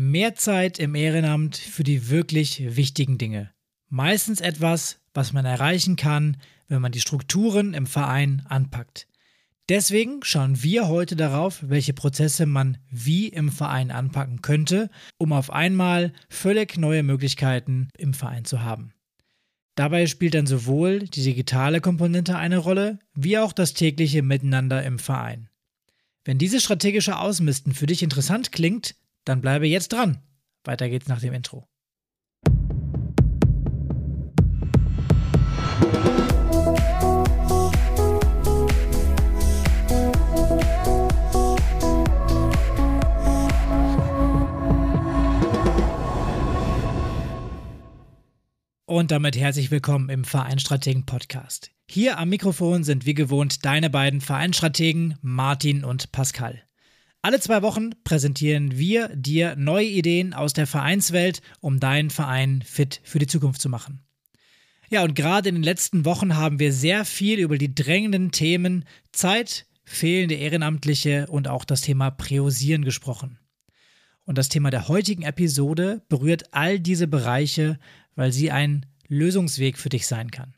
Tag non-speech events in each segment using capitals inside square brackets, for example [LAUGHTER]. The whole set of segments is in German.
Mehr Zeit im Ehrenamt für die wirklich wichtigen Dinge. Meistens etwas, was man erreichen kann, wenn man die Strukturen im Verein anpackt. Deswegen schauen wir heute darauf, welche Prozesse man wie im Verein anpacken könnte, um auf einmal völlig neue Möglichkeiten im Verein zu haben. Dabei spielt dann sowohl die digitale Komponente eine Rolle, wie auch das tägliche Miteinander im Verein. Wenn dieses strategische Ausmisten für dich interessant klingt, dann bleibe jetzt dran. Weiter geht's nach dem Intro. Und damit herzlich willkommen im Vereinstrategen Podcast. Hier am Mikrofon sind wie gewohnt deine beiden Vereinstrategen Martin und Pascal. Alle zwei Wochen präsentieren wir dir neue Ideen aus der Vereinswelt, um deinen Verein fit für die Zukunft zu machen. Ja, und gerade in den letzten Wochen haben wir sehr viel über die drängenden Themen Zeit, fehlende Ehrenamtliche und auch das Thema Priorisieren gesprochen. Und das Thema der heutigen Episode berührt all diese Bereiche, weil sie ein Lösungsweg für dich sein kann.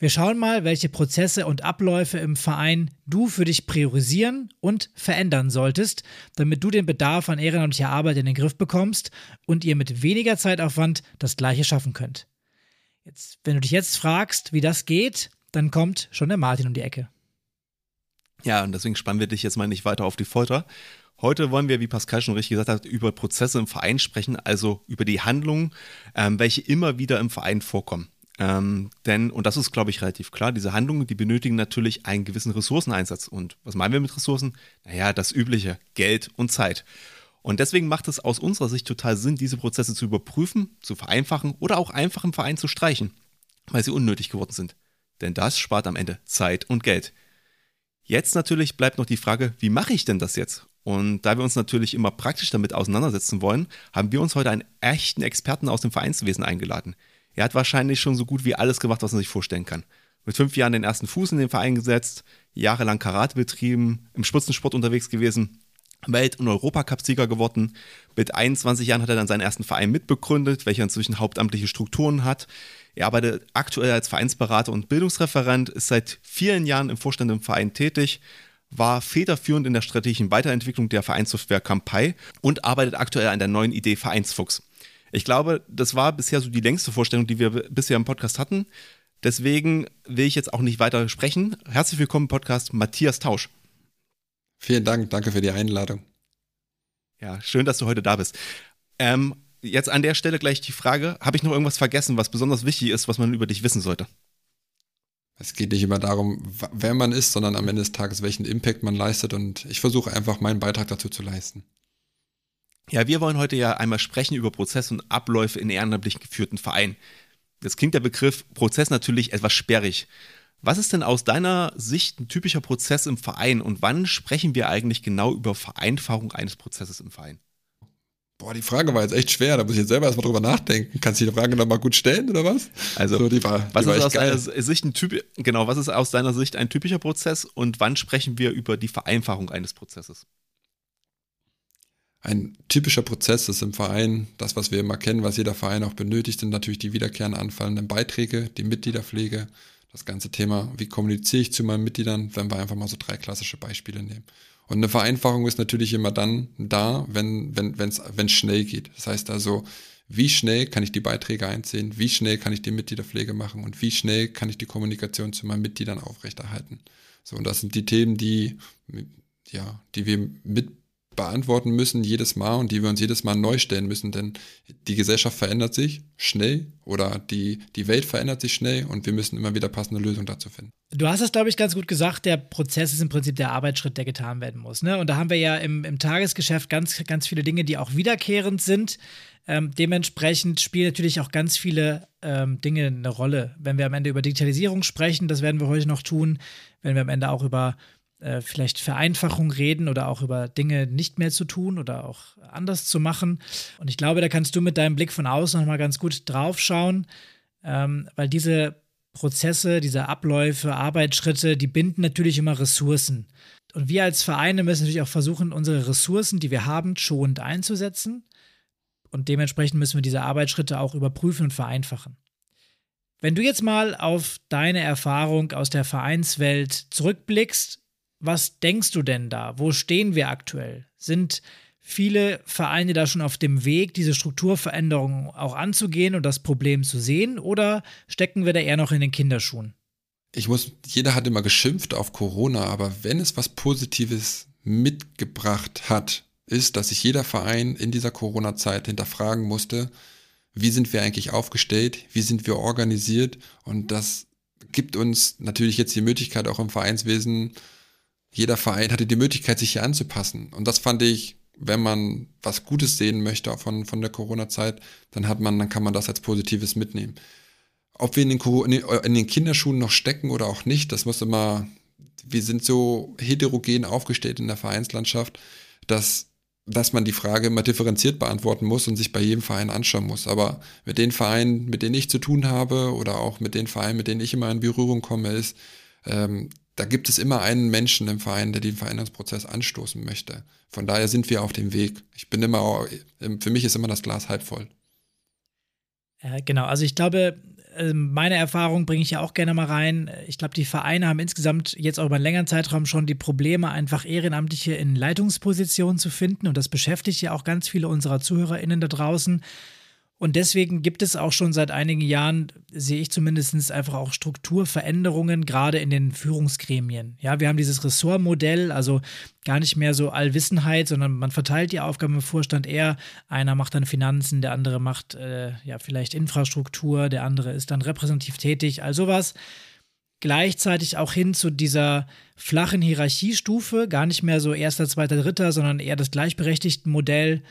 Wir schauen mal, welche Prozesse und Abläufe im Verein du für dich priorisieren und verändern solltest, damit du den Bedarf an ehrenamtlicher Arbeit in den Griff bekommst und ihr mit weniger Zeitaufwand das gleiche schaffen könnt. Jetzt, wenn du dich jetzt fragst, wie das geht, dann kommt schon der Martin um die Ecke. Ja, und deswegen spannen wir dich jetzt mal nicht weiter auf die Folter. Heute wollen wir, wie Pascal schon richtig gesagt hat, über Prozesse im Verein sprechen, also über die Handlungen, ähm, welche immer wieder im Verein vorkommen. Ähm, denn, und das ist, glaube ich, relativ klar, diese Handlungen, die benötigen natürlich einen gewissen Ressourceneinsatz. Und was meinen wir mit Ressourcen? Naja, das Übliche, Geld und Zeit. Und deswegen macht es aus unserer Sicht total Sinn, diese Prozesse zu überprüfen, zu vereinfachen oder auch einfach im Verein zu streichen, weil sie unnötig geworden sind. Denn das spart am Ende Zeit und Geld. Jetzt natürlich bleibt noch die Frage, wie mache ich denn das jetzt? Und da wir uns natürlich immer praktisch damit auseinandersetzen wollen, haben wir uns heute einen echten Experten aus dem Vereinswesen eingeladen. Er hat wahrscheinlich schon so gut wie alles gemacht, was man sich vorstellen kann. Mit fünf Jahren den ersten Fuß in den Verein gesetzt, jahrelang Karate betrieben, im Spitzensport unterwegs gewesen, Welt- und Europacup-Sieger geworden. Mit 21 Jahren hat er dann seinen ersten Verein mitbegründet, welcher inzwischen hauptamtliche Strukturen hat. Er arbeitet aktuell als Vereinsberater und Bildungsreferent, ist seit vielen Jahren im Vorstand im Verein tätig, war federführend in der strategischen Weiterentwicklung der Vereinssoftware Campai und arbeitet aktuell an der neuen Idee Vereinsfuchs. Ich glaube, das war bisher so die längste Vorstellung, die wir bisher im Podcast hatten. Deswegen will ich jetzt auch nicht weiter sprechen. Herzlich willkommen im Podcast Matthias Tausch. Vielen Dank, danke für die Einladung. Ja, schön, dass du heute da bist. Ähm, jetzt an der Stelle gleich die Frage, habe ich noch irgendwas vergessen, was besonders wichtig ist, was man über dich wissen sollte? Es geht nicht immer darum, wer man ist, sondern am Ende des Tages, welchen Impact man leistet. Und ich versuche einfach meinen Beitrag dazu zu leisten. Ja, wir wollen heute ja einmal sprechen über Prozesse und Abläufe in ehrenamtlich geführten Vereinen. Jetzt klingt der Begriff Prozess natürlich etwas sperrig. Was ist denn aus deiner Sicht ein typischer Prozess im Verein und wann sprechen wir eigentlich genau über Vereinfachung eines Prozesses im Verein? Boah, die Frage war jetzt echt schwer, da muss ich jetzt selber erstmal drüber nachdenken. Kannst du die Frage nochmal gut stellen oder was? Also, so, die war, die was ist aus deiner Sicht ein Typ, genau, was ist aus deiner Sicht ein typischer Prozess und wann sprechen wir über die Vereinfachung eines Prozesses? Ein typischer Prozess ist im Verein, das, was wir immer kennen, was jeder Verein auch benötigt, sind natürlich die wiederkehrend anfallenden Beiträge, die Mitgliederpflege, das ganze Thema, wie kommuniziere ich zu meinen Mitgliedern, wenn wir einfach mal so drei klassische Beispiele nehmen. Und eine Vereinfachung ist natürlich immer dann da, wenn wenn wenn es schnell geht. Das heißt also, wie schnell kann ich die Beiträge einziehen, wie schnell kann ich die Mitgliederpflege machen und wie schnell kann ich die Kommunikation zu meinen Mitgliedern aufrechterhalten. So, und das sind die Themen, die, ja, die wir mit beantworten müssen jedes Mal und die wir uns jedes Mal neu stellen müssen, denn die Gesellschaft verändert sich schnell oder die, die Welt verändert sich schnell und wir müssen immer wieder passende Lösungen dazu finden. Du hast es, glaube ich, ganz gut gesagt, der Prozess ist im Prinzip der Arbeitsschritt, der getan werden muss. Ne? Und da haben wir ja im, im Tagesgeschäft ganz, ganz viele Dinge, die auch wiederkehrend sind. Ähm, dementsprechend spielen natürlich auch ganz viele ähm, Dinge eine Rolle. Wenn wir am Ende über Digitalisierung sprechen, das werden wir heute noch tun, wenn wir am Ende auch über äh, vielleicht Vereinfachung reden oder auch über Dinge nicht mehr zu tun oder auch anders zu machen. Und ich glaube, da kannst du mit deinem Blick von außen nochmal ganz gut drauf schauen, ähm, weil diese Prozesse, diese Abläufe, Arbeitsschritte, die binden natürlich immer Ressourcen. Und wir als Vereine müssen natürlich auch versuchen, unsere Ressourcen, die wir haben, schonend einzusetzen, und dementsprechend müssen wir diese Arbeitsschritte auch überprüfen und vereinfachen. Wenn du jetzt mal auf deine Erfahrung aus der Vereinswelt zurückblickst, was denkst du denn da? Wo stehen wir aktuell? Sind viele Vereine da schon auf dem Weg, diese Strukturveränderungen auch anzugehen und das Problem zu sehen? Oder stecken wir da eher noch in den Kinderschuhen? Ich muss, jeder hat immer geschimpft auf Corona, aber wenn es was Positives mitgebracht hat, ist, dass sich jeder Verein in dieser Corona-Zeit hinterfragen musste, wie sind wir eigentlich aufgestellt, wie sind wir organisiert und das gibt uns natürlich jetzt die Möglichkeit auch im Vereinswesen, jeder Verein hatte die Möglichkeit, sich hier anzupassen und das fand ich, wenn man was Gutes sehen möchte von, von der Corona-Zeit, dann hat man, dann kann man das als Positives mitnehmen. Ob wir in den, in den Kinderschuhen noch stecken oder auch nicht, das muss immer, wir sind so heterogen aufgestellt in der Vereinslandschaft, dass dass man die Frage immer differenziert beantworten muss und sich bei jedem Verein anschauen muss. Aber mit den Vereinen, mit denen ich zu tun habe oder auch mit den Vereinen, mit denen ich immer in Berührung komme, ist, ähm, da gibt es immer einen Menschen im Verein, der den Veränderungsprozess anstoßen möchte. Von daher sind wir auf dem Weg. Ich bin immer, für mich ist immer das Glas halb voll. Äh, genau, also ich glaube, ähm, meine Erfahrung bringe ich ja auch gerne mal rein. Ich glaube, die Vereine haben insgesamt jetzt auch über einen längeren Zeitraum schon die Probleme, einfach Ehrenamtliche in Leitungspositionen zu finden. Und das beschäftigt ja auch ganz viele unserer ZuhörerInnen da draußen. Und deswegen gibt es auch schon seit einigen Jahren, sehe ich zumindest einfach auch Strukturveränderungen, gerade in den Führungsgremien. Ja, wir haben dieses Ressortmodell, also gar nicht mehr so Allwissenheit, sondern man verteilt die Aufgaben im Vorstand eher. Einer macht dann Finanzen, der andere macht äh, ja vielleicht Infrastruktur, der andere ist dann repräsentativ tätig, all sowas. Gleichzeitig auch hin zu dieser flachen Hierarchiestufe, gar nicht mehr so erster, zweiter, dritter, sondern eher das gleichberechtigten Modell.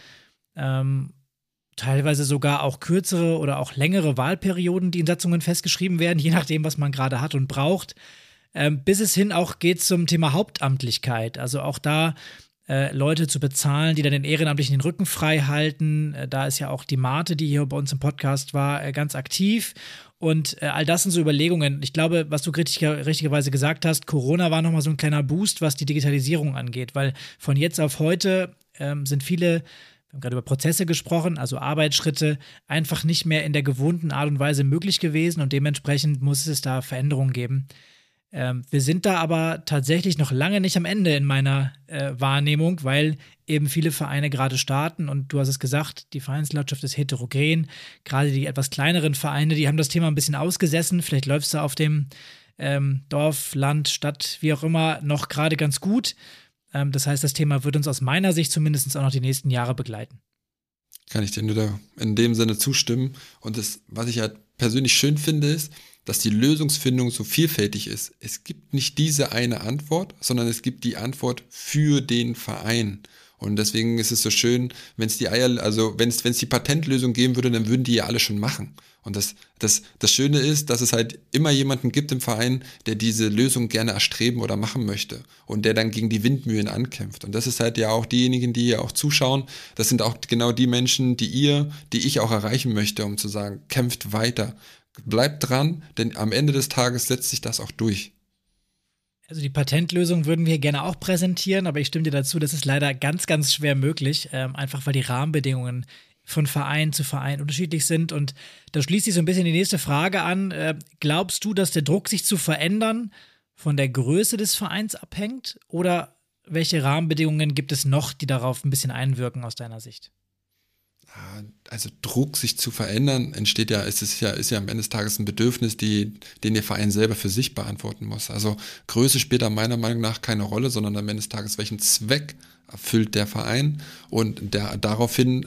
Ähm, teilweise sogar auch kürzere oder auch längere Wahlperioden, die in Satzungen festgeschrieben werden, je nachdem, was man gerade hat und braucht. Ähm, bis es hin auch geht zum Thema Hauptamtlichkeit. Also auch da äh, Leute zu bezahlen, die dann den Ehrenamtlichen den Rücken frei halten. Äh, da ist ja auch die Mate, die hier bei uns im Podcast war, äh, ganz aktiv. Und all das sind so Überlegungen. Ich glaube, was du richtiger, richtigerweise gesagt hast, Corona war nochmal so ein kleiner Boost, was die Digitalisierung angeht, weil von jetzt auf heute ähm, sind viele haben gerade über Prozesse gesprochen, also Arbeitsschritte, einfach nicht mehr in der gewohnten Art und Weise möglich gewesen und dementsprechend muss es da Veränderungen geben. Ähm, wir sind da aber tatsächlich noch lange nicht am Ende in meiner äh, Wahrnehmung, weil eben viele Vereine gerade starten und du hast es gesagt, die Vereinslandschaft ist heterogen. Gerade die etwas kleineren Vereine, die haben das Thema ein bisschen ausgesessen. Vielleicht läufst du auf dem ähm, Dorf, Land, Stadt, wie auch immer, noch gerade ganz gut. Ähm, das heißt, das Thema wird uns aus meiner Sicht zumindest auch noch die nächsten Jahre begleiten. Kann ich dir nur in dem Sinne zustimmen. Und das, was ich halt persönlich schön finde, ist, dass die Lösungsfindung so vielfältig ist. Es gibt nicht diese eine Antwort, sondern es gibt die Antwort für den Verein. Und deswegen ist es so schön, wenn es die Eier, also wenn es die Patentlösung geben würde, dann würden die ja alle schon machen. Und das, das, das Schöne ist, dass es halt immer jemanden gibt im Verein, der diese Lösung gerne erstreben oder machen möchte und der dann gegen die Windmühlen ankämpft. Und das ist halt ja auch diejenigen, die hier auch zuschauen. Das sind auch genau die Menschen, die ihr, die ich auch erreichen möchte, um zu sagen, kämpft weiter, bleibt dran, denn am Ende des Tages setzt sich das auch durch. Also die Patentlösung würden wir gerne auch präsentieren, aber ich stimme dir dazu, das ist leider ganz, ganz schwer möglich, ähm, einfach weil die Rahmenbedingungen von Verein zu Verein unterschiedlich sind. Und da schließt sich so ein bisschen die nächste Frage an. Äh, glaubst du, dass der Druck, sich zu verändern, von der Größe des Vereins abhängt? Oder welche Rahmenbedingungen gibt es noch, die darauf ein bisschen einwirken aus deiner Sicht? Also Druck, sich zu verändern, entsteht ja, ist es ja, ist ja am Ende des Tages ein Bedürfnis, die, den der Verein selber für sich beantworten muss. Also Größe spielt da meiner Meinung nach keine Rolle, sondern am Ende des Tages, welchen Zweck erfüllt der Verein und der daraufhin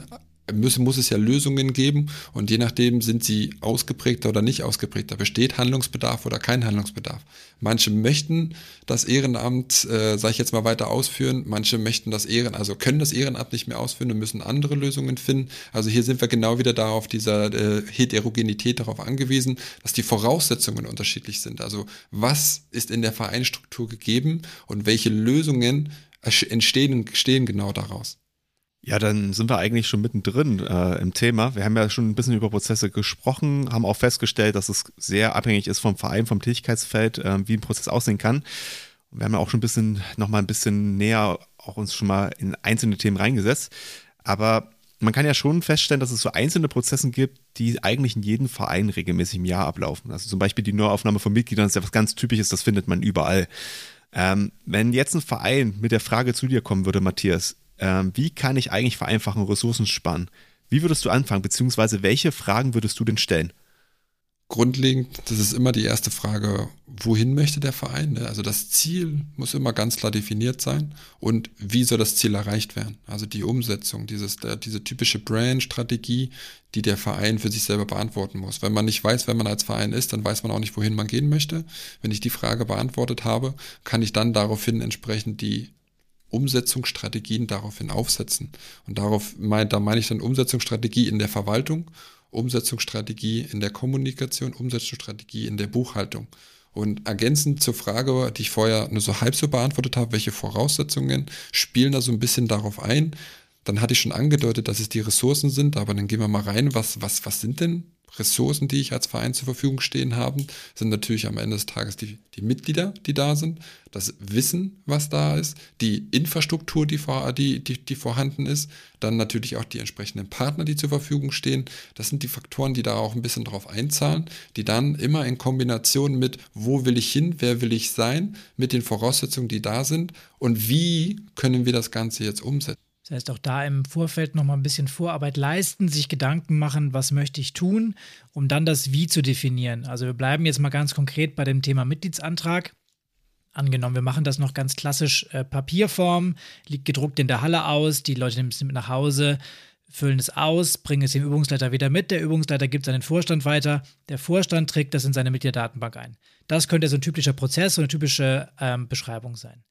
muss, muss es ja Lösungen geben und je nachdem sind sie ausgeprägter oder nicht ausgeprägter. Besteht Handlungsbedarf oder kein Handlungsbedarf. Manche möchten das Ehrenamt, äh, sage ich jetzt mal, weiter ausführen. Manche möchten das Ehren, also können das Ehrenamt nicht mehr ausführen und müssen andere Lösungen finden. Also hier sind wir genau wieder da auf dieser äh, Heterogenität darauf angewiesen, dass die Voraussetzungen unterschiedlich sind. Also was ist in der Vereinsstruktur gegeben und welche Lösungen entstehen, entstehen genau daraus. Ja, dann sind wir eigentlich schon mittendrin äh, im Thema. Wir haben ja schon ein bisschen über Prozesse gesprochen, haben auch festgestellt, dass es sehr abhängig ist vom Verein, vom Tätigkeitsfeld, äh, wie ein Prozess aussehen kann. wir haben ja auch schon ein bisschen, noch mal ein bisschen näher auch uns schon mal in einzelne Themen reingesetzt. Aber man kann ja schon feststellen, dass es so einzelne Prozesse gibt, die eigentlich in jedem Verein regelmäßig im Jahr ablaufen. Also zum Beispiel die Neuaufnahme von Mitgliedern ist ja was ganz Typisches, das findet man überall. Ähm, wenn jetzt ein Verein mit der Frage zu dir kommen würde, Matthias, ähm, wie kann ich eigentlich vereinfachen, Ressourcen sparen? Wie würdest du anfangen, beziehungsweise welche Fragen würdest du denn stellen? grundlegend, das ist immer die erste Frage, wohin möchte der Verein? Ne? Also das Ziel muss immer ganz klar definiert sein und wie soll das Ziel erreicht werden? Also die Umsetzung, dieses, diese typische Brand-Strategie, die der Verein für sich selber beantworten muss. Wenn man nicht weiß, wer man als Verein ist, dann weiß man auch nicht, wohin man gehen möchte. Wenn ich die Frage beantwortet habe, kann ich dann daraufhin entsprechend die Umsetzungsstrategien daraufhin aufsetzen. Und darauf meint, da meine ich dann Umsetzungsstrategie in der Verwaltung Umsetzungsstrategie in der Kommunikation, Umsetzungsstrategie in der Buchhaltung. Und ergänzend zur Frage, die ich vorher nur so halb so beantwortet habe, welche Voraussetzungen spielen da so ein bisschen darauf ein, dann hatte ich schon angedeutet, dass es die Ressourcen sind, aber dann gehen wir mal rein, was, was, was sind denn Ressourcen, die ich als Verein zur Verfügung stehen haben, sind natürlich am Ende des Tages die, die Mitglieder, die da sind, das Wissen, was da ist, die Infrastruktur, die, vor, die, die, die vorhanden ist, dann natürlich auch die entsprechenden Partner, die zur Verfügung stehen. Das sind die Faktoren, die da auch ein bisschen drauf einzahlen, die dann immer in Kombination mit, wo will ich hin, wer will ich sein, mit den Voraussetzungen, die da sind und wie können wir das Ganze jetzt umsetzen. Das heißt, auch da im Vorfeld nochmal ein bisschen Vorarbeit leisten, sich Gedanken machen, was möchte ich tun, um dann das Wie zu definieren. Also wir bleiben jetzt mal ganz konkret bei dem Thema Mitgliedsantrag. Angenommen, wir machen das noch ganz klassisch äh, Papierform, liegt gedruckt in der Halle aus, die Leute nehmen es mit nach Hause, füllen es aus, bringen es dem Übungsleiter wieder mit, der Übungsleiter gibt es an den Vorstand weiter, der Vorstand trägt das in seine Mitgliederdatenbank ein. Das könnte so ein typischer Prozess, so eine typische ähm, Beschreibung sein.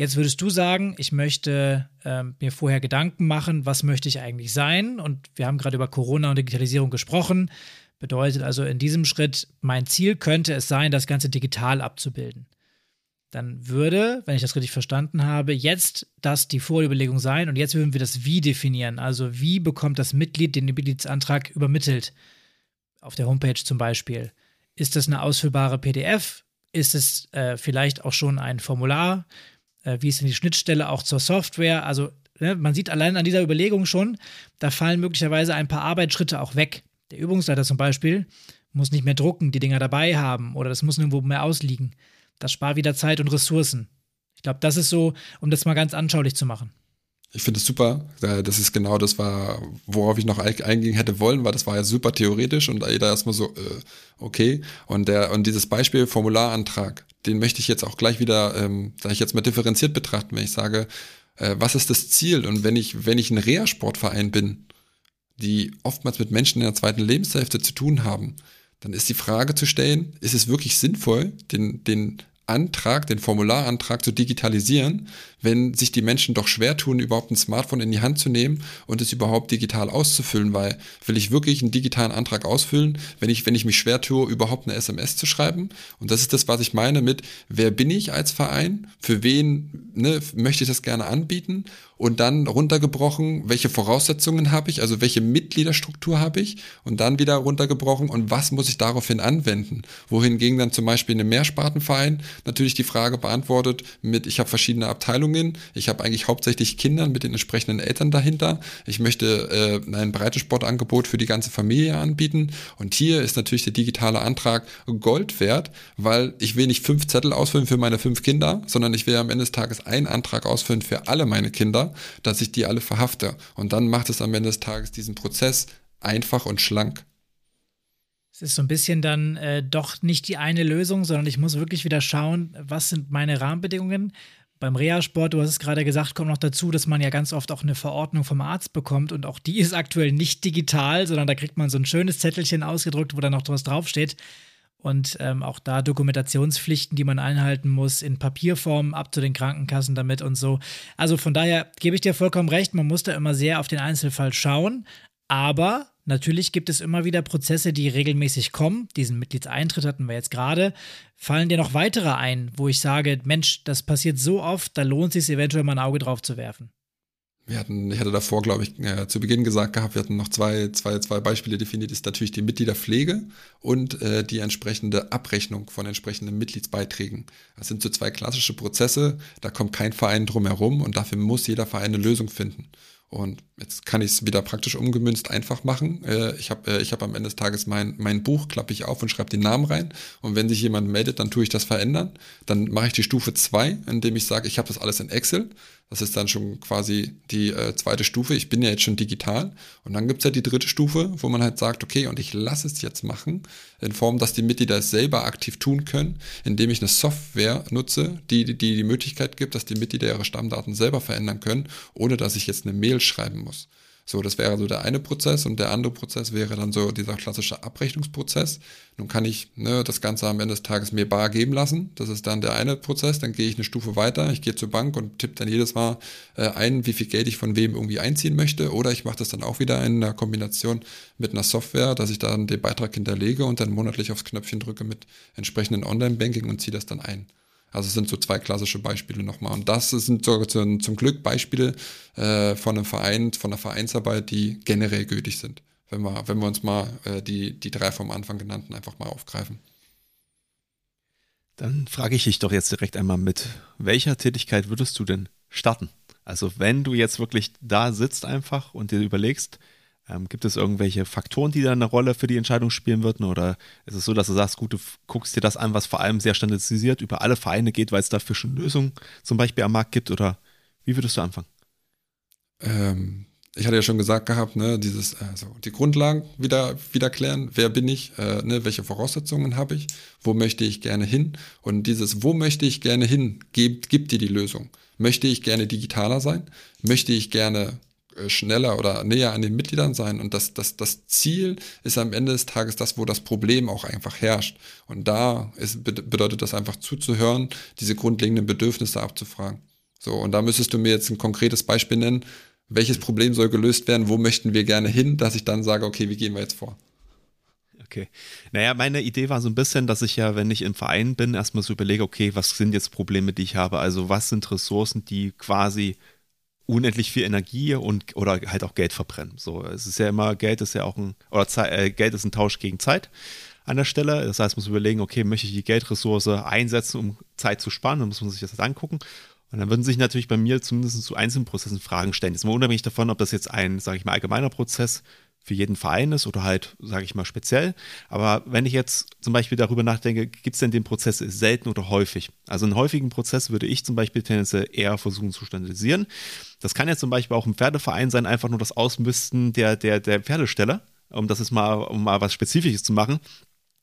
Jetzt würdest du sagen, ich möchte ähm, mir vorher Gedanken machen, was möchte ich eigentlich sein? Und wir haben gerade über Corona und Digitalisierung gesprochen. Bedeutet also in diesem Schritt, mein Ziel könnte es sein, das Ganze digital abzubilden. Dann würde, wenn ich das richtig verstanden habe, jetzt das die Vorüberlegung sein und jetzt würden wir das Wie definieren. Also wie bekommt das Mitglied den Mitgliedsantrag übermittelt? Auf der Homepage zum Beispiel. Ist das eine ausfüllbare PDF? Ist es äh, vielleicht auch schon ein Formular? Äh, wie ist denn die Schnittstelle auch zur Software? Also ne, man sieht allein an dieser Überlegung schon, da fallen möglicherweise ein paar Arbeitsschritte auch weg. Der Übungsleiter zum Beispiel muss nicht mehr drucken, die Dinger dabei haben oder das muss nirgendwo mehr ausliegen. Das spart wieder Zeit und Ressourcen. Ich glaube, das ist so, um das mal ganz anschaulich zu machen. Ich finde es super. Das ist genau das war, worauf ich noch eingehen hätte wollen, weil das war ja super theoretisch und jeder erstmal so, äh, okay. Und der, und dieses Beispiel Formularantrag, den möchte ich jetzt auch gleich wieder, ähm, sage ich jetzt mal differenziert betrachten, wenn ich sage, äh, was ist das Ziel? Und wenn ich, wenn ich ein Reha-Sportverein bin, die oftmals mit Menschen in der zweiten Lebenshälfte zu tun haben, dann ist die Frage zu stellen, ist es wirklich sinnvoll, den, den Antrag, den Formularantrag zu digitalisieren, wenn sich die Menschen doch schwer tun, überhaupt ein Smartphone in die Hand zu nehmen und es überhaupt digital auszufüllen, weil will ich wirklich einen digitalen Antrag ausfüllen, wenn ich, wenn ich mich schwer tue, überhaupt eine SMS zu schreiben? Und das ist das, was ich meine mit, wer bin ich als Verein? Für wen ne, möchte ich das gerne anbieten? Und dann runtergebrochen, welche Voraussetzungen habe ich, also welche Mitgliederstruktur habe ich? Und dann wieder runtergebrochen und was muss ich daraufhin anwenden? Wohingegen dann zum Beispiel in einem Mehrspartenverein natürlich die Frage beantwortet mit, ich habe verschiedene Abteilungen, Betreuungen. Ich habe eigentlich hauptsächlich Kinder mit den entsprechenden Eltern dahinter. Ich möchte äh, ein breites Sportangebot für die ganze Familie anbieten. Und hier ist natürlich der digitale Antrag Gold wert, weil ich will nicht fünf Zettel ausfüllen für meine fünf Kinder, sondern ich will am Ende des Tages einen Antrag ausfüllen für alle meine Kinder, dass ich die alle verhafte. Und dann macht es am Ende des Tages diesen Prozess einfach und schlank. Es ist so ein bisschen dann äh, doch nicht die eine Lösung, sondern ich muss wirklich wieder schauen, was sind meine Rahmenbedingungen, beim Reha-Sport, du hast es gerade gesagt, kommt noch dazu, dass man ja ganz oft auch eine Verordnung vom Arzt bekommt und auch die ist aktuell nicht digital, sondern da kriegt man so ein schönes Zettelchen ausgedruckt, wo dann noch was draufsteht. Und ähm, auch da Dokumentationspflichten, die man einhalten muss, in Papierform ab zu den Krankenkassen damit und so. Also von daher gebe ich dir vollkommen recht, man muss da immer sehr auf den Einzelfall schauen. Aber Natürlich gibt es immer wieder Prozesse, die regelmäßig kommen. Diesen Mitgliedseintritt hatten wir jetzt gerade. Fallen dir noch weitere ein, wo ich sage, Mensch, das passiert so oft, da lohnt es sich eventuell mal ein Auge drauf zu werfen? Wir hatten, ich hatte davor, glaube ich, äh, zu Beginn gesagt gehabt, wir hatten noch zwei, zwei, zwei Beispiele definiert, ist natürlich die Mitgliederpflege und äh, die entsprechende Abrechnung von entsprechenden Mitgliedsbeiträgen. Das sind so zwei klassische Prozesse, da kommt kein Verein drum herum und dafür muss jeder Verein eine Lösung finden. Und jetzt kann ich es wieder praktisch umgemünzt einfach machen. Äh, ich habe äh, ich hab am Ende des Tages mein, mein Buch, klappe ich auf und schreibe den Namen rein. Und wenn sich jemand meldet, dann tue ich das verändern. Dann mache ich die Stufe 2, indem ich sage, ich habe das alles in Excel. Das ist dann schon quasi die äh, zweite Stufe. Ich bin ja jetzt schon digital. Und dann gibt's ja die dritte Stufe, wo man halt sagt, okay, und ich lasse es jetzt machen, in Form, dass die Mitglieder es selber aktiv tun können, indem ich eine Software nutze, die, die die Möglichkeit gibt, dass die Mitglieder ihre Stammdaten selber verändern können, ohne dass ich jetzt eine Mail schreiben muss. So, das wäre so der eine Prozess und der andere Prozess wäre dann so dieser klassische Abrechnungsprozess. Nun kann ich ne, das Ganze am Ende des Tages mir bar geben lassen. Das ist dann der eine Prozess. Dann gehe ich eine Stufe weiter. Ich gehe zur Bank und tippe dann jedes Mal äh, ein, wie viel Geld ich von wem irgendwie einziehen möchte. Oder ich mache das dann auch wieder in einer Kombination mit einer Software, dass ich dann den Beitrag hinterlege und dann monatlich aufs Knöpfchen drücke mit entsprechenden Online-Banking und ziehe das dann ein. Also es sind so zwei klassische Beispiele nochmal. Und das sind sogar zum, zum Glück Beispiele äh, von einem Verein, von einer Vereinsarbeit, die generell gültig sind. Wenn wir, wenn wir uns mal äh, die, die drei vom Anfang genannten einfach mal aufgreifen. Dann frage ich dich doch jetzt direkt einmal mit, welcher Tätigkeit würdest du denn starten? Also wenn du jetzt wirklich da sitzt einfach und dir überlegst, ähm, gibt es irgendwelche Faktoren, die da eine Rolle für die Entscheidung spielen würden? Oder ist es so, dass du sagst, gut, du guckst dir das an, was vor allem sehr standardisiert über alle Vereine geht, weil es dafür schon Lösungen zum Beispiel am Markt gibt? Oder wie würdest du anfangen? Ähm, ich hatte ja schon gesagt gehabt, ne, dieses, also die Grundlagen wieder, wieder klären, wer bin ich, äh, ne, welche Voraussetzungen habe ich, wo möchte ich gerne hin und dieses, wo möchte ich gerne hin, gibt, gibt dir die Lösung. Möchte ich gerne digitaler sein? Möchte ich gerne schneller oder näher an den Mitgliedern sein. Und das, das, das Ziel ist am Ende des Tages das, wo das Problem auch einfach herrscht. Und da ist, bedeutet das einfach zuzuhören, diese grundlegenden Bedürfnisse abzufragen. So, und da müsstest du mir jetzt ein konkretes Beispiel nennen. Welches Problem soll gelöst werden? Wo möchten wir gerne hin, dass ich dann sage, okay, wie gehen wir jetzt vor? Okay. Naja, meine Idee war so ein bisschen, dass ich ja, wenn ich im Verein bin, erstmal so überlege, okay, was sind jetzt Probleme, die ich habe? Also was sind Ressourcen, die quasi unendlich viel Energie und oder halt auch Geld verbrennen. So, es ist ja immer, Geld ist ja auch ein, oder Zeit, äh, Geld ist ein Tausch gegen Zeit an der Stelle. Das heißt, man muss überlegen, okay, möchte ich die Geldressource einsetzen, um Zeit zu sparen? Dann muss man sich das angucken. Und dann würden sich natürlich bei mir zumindest zu einzelnen Prozessen Fragen stellen. Jetzt mal unabhängig davon, ob das jetzt ein, sage ich mal, allgemeiner Prozess für jeden Verein ist oder halt, sage ich mal, speziell. Aber wenn ich jetzt zum Beispiel darüber nachdenke, gibt es denn den Prozess selten oder häufig? Also einen häufigen Prozess würde ich zum Beispiel tendenziell eher versuchen zu standardisieren. Das kann jetzt zum Beispiel auch im Pferdeverein sein, einfach nur das Ausmisten der, der, der Pferdesteller, um das jetzt mal, um mal was Spezifisches zu machen.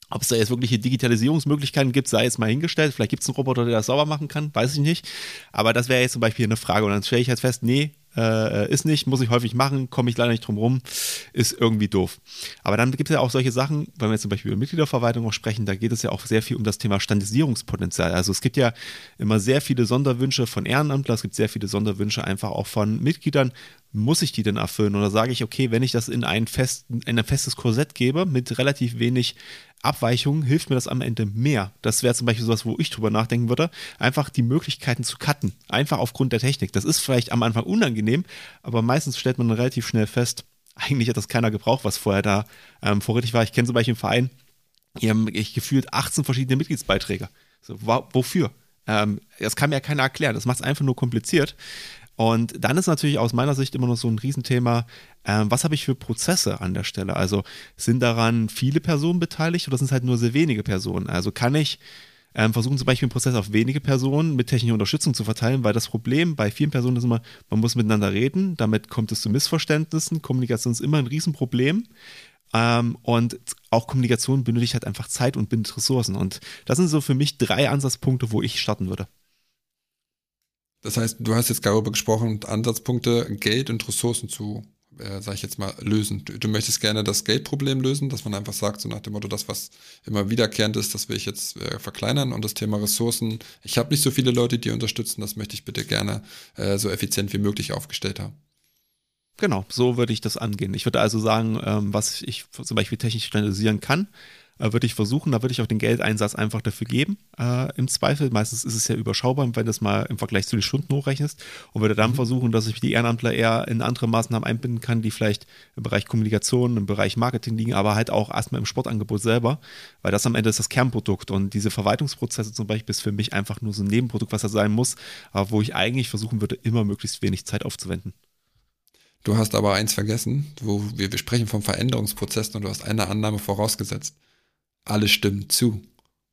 Ob es da jetzt wirkliche Digitalisierungsmöglichkeiten gibt, sei jetzt mal hingestellt. Vielleicht gibt es einen Roboter, der das sauber machen kann, weiß ich nicht. Aber das wäre jetzt zum Beispiel eine Frage. Und dann stelle ich halt fest, nee, äh, ist nicht, muss ich häufig machen, komme ich leider nicht drum rum, ist irgendwie doof. Aber dann gibt es ja auch solche Sachen, wenn wir jetzt zum Beispiel über Mitgliederverwaltung auch sprechen, da geht es ja auch sehr viel um das Thema Standardisierungspotenzial. Also es gibt ja immer sehr viele Sonderwünsche von Ehrenamtlern, es gibt sehr viele Sonderwünsche einfach auch von Mitgliedern. Muss ich die denn erfüllen? Oder sage ich, okay, wenn ich das in ein, festen, in ein festes Korsett gebe mit relativ wenig Abweichungen hilft mir das am Ende mehr. Das wäre zum Beispiel sowas, wo ich drüber nachdenken würde, einfach die Möglichkeiten zu cutten. Einfach aufgrund der Technik. Das ist vielleicht am Anfang unangenehm, aber meistens stellt man relativ schnell fest, eigentlich hat das keiner gebraucht, was vorher da ähm, vorrätig war. Ich kenne zum Beispiel einen Verein, die haben ich gefühlt 18 verschiedene Mitgliedsbeiträge. So, wofür? Ähm, das kann mir ja keiner erklären. Das macht es einfach nur kompliziert. Und dann ist natürlich aus meiner Sicht immer noch so ein Riesenthema, ähm, was habe ich für Prozesse an der Stelle? Also sind daran viele Personen beteiligt oder sind es halt nur sehr wenige Personen? Also kann ich ähm, versuchen zum Beispiel einen Prozess auf wenige Personen mit technischer Unterstützung zu verteilen, weil das Problem bei vielen Personen ist immer, man muss miteinander reden, damit kommt es zu Missverständnissen, Kommunikation ist immer ein Riesenproblem. Ähm, und auch Kommunikation benötigt halt einfach Zeit und bindet Ressourcen. Und das sind so für mich drei Ansatzpunkte, wo ich starten würde. Das heißt, du hast jetzt darüber gesprochen, Ansatzpunkte, Geld und Ressourcen zu, äh, sage ich jetzt mal, lösen. Du, du, möchtest gerne das Geldproblem lösen, dass man einfach sagt, so nach dem Motto, das, was immer wiederkehrend ist, das will ich jetzt äh, verkleinern und das Thema Ressourcen, ich habe nicht so viele Leute, die unterstützen, das möchte ich bitte gerne äh, so effizient wie möglich aufgestellt haben. Genau, so würde ich das angehen. Ich würde also sagen, ähm, was ich zum Beispiel technisch standardisieren kann, äh, würde ich versuchen, da würde ich auch den Geldeinsatz einfach dafür geben, äh, im Zweifel. Meistens ist es ja überschaubar, wenn du das mal im Vergleich zu den Stunden hochrechnest und würde dann mhm. versuchen, dass ich die Ehrenamtler eher in andere Maßnahmen einbinden kann, die vielleicht im Bereich Kommunikation, im Bereich Marketing liegen, aber halt auch erstmal im Sportangebot selber, weil das am Ende ist das Kernprodukt und diese Verwaltungsprozesse zum Beispiel ist für mich einfach nur so ein Nebenprodukt, was da sein muss, aber wo ich eigentlich versuchen würde, immer möglichst wenig Zeit aufzuwenden. Du hast aber eins vergessen, wo wir, wir sprechen vom Veränderungsprozess und du hast eine Annahme vorausgesetzt. Alle stimmen zu.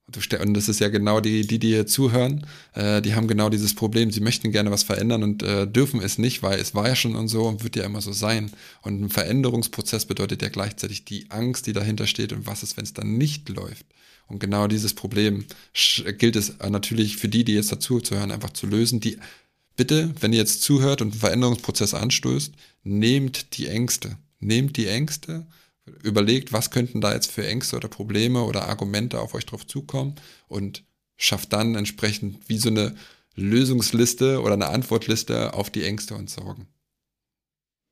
Und das ist ja genau die, die, die hier zuhören, äh, die haben genau dieses Problem. Sie möchten gerne was verändern und äh, dürfen es nicht, weil es war ja schon und so und wird ja immer so sein. Und ein Veränderungsprozess bedeutet ja gleichzeitig die Angst, die dahinter steht und was ist, wenn es dann nicht läuft. Und genau dieses Problem gilt es natürlich für die, die jetzt dazu zuhören, einfach zu lösen. Die bitte, wenn ihr jetzt zuhört und einen Veränderungsprozess anstößt, nehmt die Ängste. Nehmt die Ängste überlegt, was könnten da jetzt für Ängste oder Probleme oder Argumente auf euch drauf zukommen und schafft dann entsprechend wie so eine Lösungsliste oder eine Antwortliste auf die Ängste und Sorgen.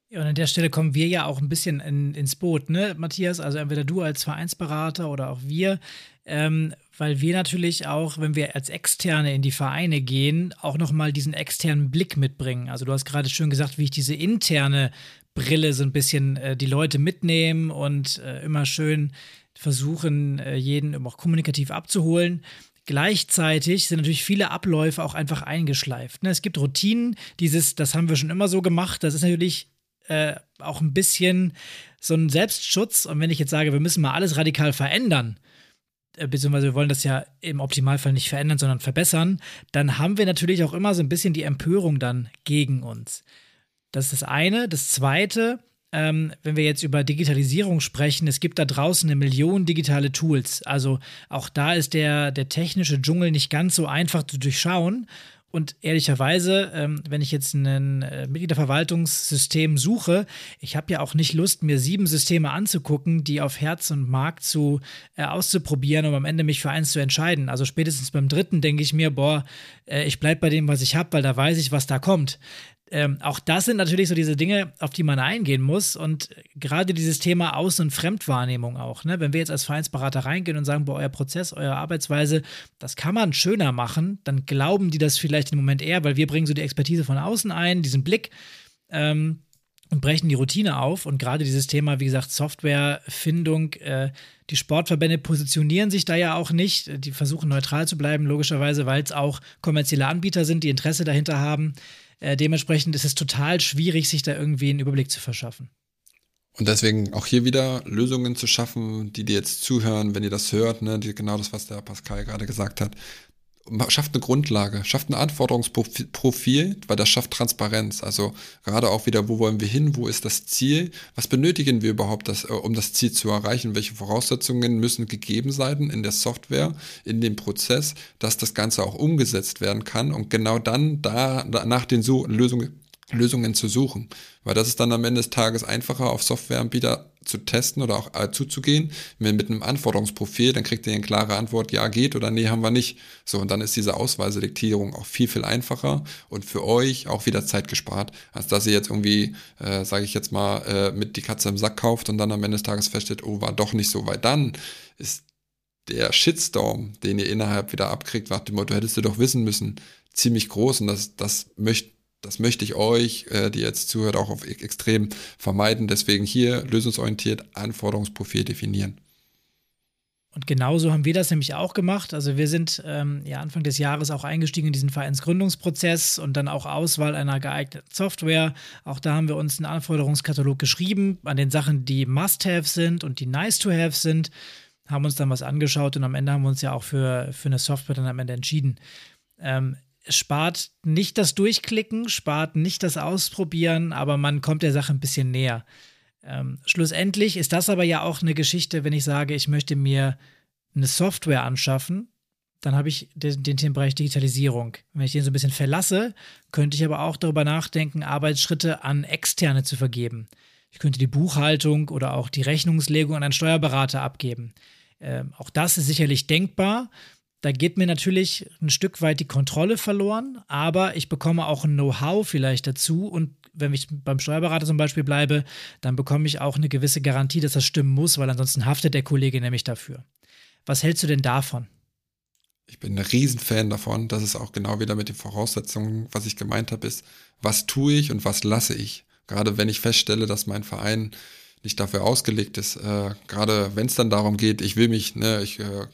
Ja, und an der Stelle kommen wir ja auch ein bisschen in, ins Boot, ne, Matthias? Also entweder du als Vereinsberater oder auch wir, ähm, weil wir natürlich auch, wenn wir als Externe in die Vereine gehen, auch nochmal diesen externen Blick mitbringen. Also du hast gerade schön gesagt, wie ich diese interne Brille so ein bisschen äh, die Leute mitnehmen und äh, immer schön versuchen, äh, jeden auch kommunikativ abzuholen. Gleichzeitig sind natürlich viele Abläufe auch einfach eingeschleift. Ne? Es gibt Routinen, dieses, das haben wir schon immer so gemacht, das ist natürlich äh, auch ein bisschen so ein Selbstschutz. Und wenn ich jetzt sage, wir müssen mal alles radikal verändern, beziehungsweise wir wollen das ja im Optimalfall nicht verändern, sondern verbessern, dann haben wir natürlich auch immer so ein bisschen die Empörung dann gegen uns. Das ist das eine. Das zweite, ähm, wenn wir jetzt über Digitalisierung sprechen, es gibt da draußen eine Million digitale Tools. Also auch da ist der, der technische Dschungel nicht ganz so einfach zu durchschauen. Und ehrlicherweise, ähm, wenn ich jetzt ein äh, Mitgliederverwaltungssystem suche, ich habe ja auch nicht Lust, mir sieben Systeme anzugucken, die auf Herz und Markt zu äh, auszuprobieren, um am Ende mich für eins zu entscheiden. Also spätestens beim dritten denke ich mir, boah, äh, ich bleibe bei dem, was ich habe, weil da weiß ich, was da kommt. Ähm, auch das sind natürlich so diese Dinge, auf die man eingehen muss. Und gerade dieses Thema Außen- und Fremdwahrnehmung auch. Ne? Wenn wir jetzt als Vereinsberater reingehen und sagen, boah, euer Prozess, eure Arbeitsweise, das kann man schöner machen, dann glauben die das vielleicht im Moment eher, weil wir bringen so die Expertise von außen ein, diesen Blick. Ähm, und brechen die Routine auf. Und gerade dieses Thema, wie gesagt, Softwarefindung, äh, die Sportverbände positionieren sich da ja auch nicht. Die versuchen neutral zu bleiben, logischerweise, weil es auch kommerzielle Anbieter sind, die Interesse dahinter haben. Äh, dementsprechend ist es total schwierig, sich da irgendwie einen Überblick zu verschaffen. Und deswegen auch hier wieder Lösungen zu schaffen, die dir jetzt zuhören, wenn ihr das hört, ne, die, genau das, was der Pascal gerade gesagt hat, schafft eine Grundlage, schafft ein Anforderungsprofil, weil das schafft Transparenz. Also gerade auch wieder, wo wollen wir hin, wo ist das Ziel, was benötigen wir überhaupt, das, äh, um das Ziel zu erreichen, welche Voraussetzungen müssen gegeben sein in der Software, in dem Prozess, dass das Ganze auch umgesetzt werden kann? Und genau dann da nach den Lösungen Lösungen zu suchen. Weil das ist dann am Ende des Tages einfacher, auf Softwareanbieter zu testen oder auch äh, zuzugehen. Wenn mit einem Anforderungsprofil, dann kriegt ihr eine klare Antwort, ja geht oder nee, haben wir nicht. So, und dann ist diese Ausweiselektierung auch viel, viel einfacher und für euch auch wieder Zeit gespart, als dass ihr jetzt irgendwie, äh, sage ich jetzt mal, äh, mit die Katze im Sack kauft und dann am Ende des Tages feststellt, oh, war doch nicht so, weil dann ist der Shitstorm, den ihr innerhalb wieder abkriegt, nach dem Motto, hättest du doch wissen müssen, ziemlich groß und das, das möchte das möchte ich euch, äh, die jetzt zuhört, auch auf extrem vermeiden. Deswegen hier lösungsorientiert Anforderungsprofil definieren. Und genauso haben wir das nämlich auch gemacht. Also wir sind ähm, ja Anfang des Jahres auch eingestiegen in diesen Vereinsgründungsprozess und dann auch Auswahl einer geeigneten Software. Auch da haben wir uns einen Anforderungskatalog geschrieben an den Sachen, die Must-Have sind und die Nice-to-Have sind, haben uns dann was angeschaut und am Ende haben wir uns ja auch für, für eine Software dann am Ende entschieden. Ähm, spart nicht das Durchklicken, spart nicht das Ausprobieren, aber man kommt der Sache ein bisschen näher. Ähm, schlussendlich ist das aber ja auch eine Geschichte, wenn ich sage, ich möchte mir eine Software anschaffen, dann habe ich den, den Themenbereich Digitalisierung. Wenn ich den so ein bisschen verlasse, könnte ich aber auch darüber nachdenken, Arbeitsschritte an Externe zu vergeben. Ich könnte die Buchhaltung oder auch die Rechnungslegung an einen Steuerberater abgeben. Ähm, auch das ist sicherlich denkbar. Da geht mir natürlich ein Stück weit die Kontrolle verloren, aber ich bekomme auch ein Know-how vielleicht dazu und wenn ich beim Steuerberater zum Beispiel bleibe, dann bekomme ich auch eine gewisse Garantie, dass das stimmen muss, weil ansonsten haftet der Kollege nämlich dafür. Was hältst du denn davon? Ich bin ein Riesenfan davon. Das ist auch genau wieder mit den Voraussetzungen, was ich gemeint habe, ist, was tue ich und was lasse ich. Gerade wenn ich feststelle, dass mein Verein nicht dafür ausgelegt ist. Äh, Gerade wenn es dann darum geht, ich will mich, ne, ich, äh,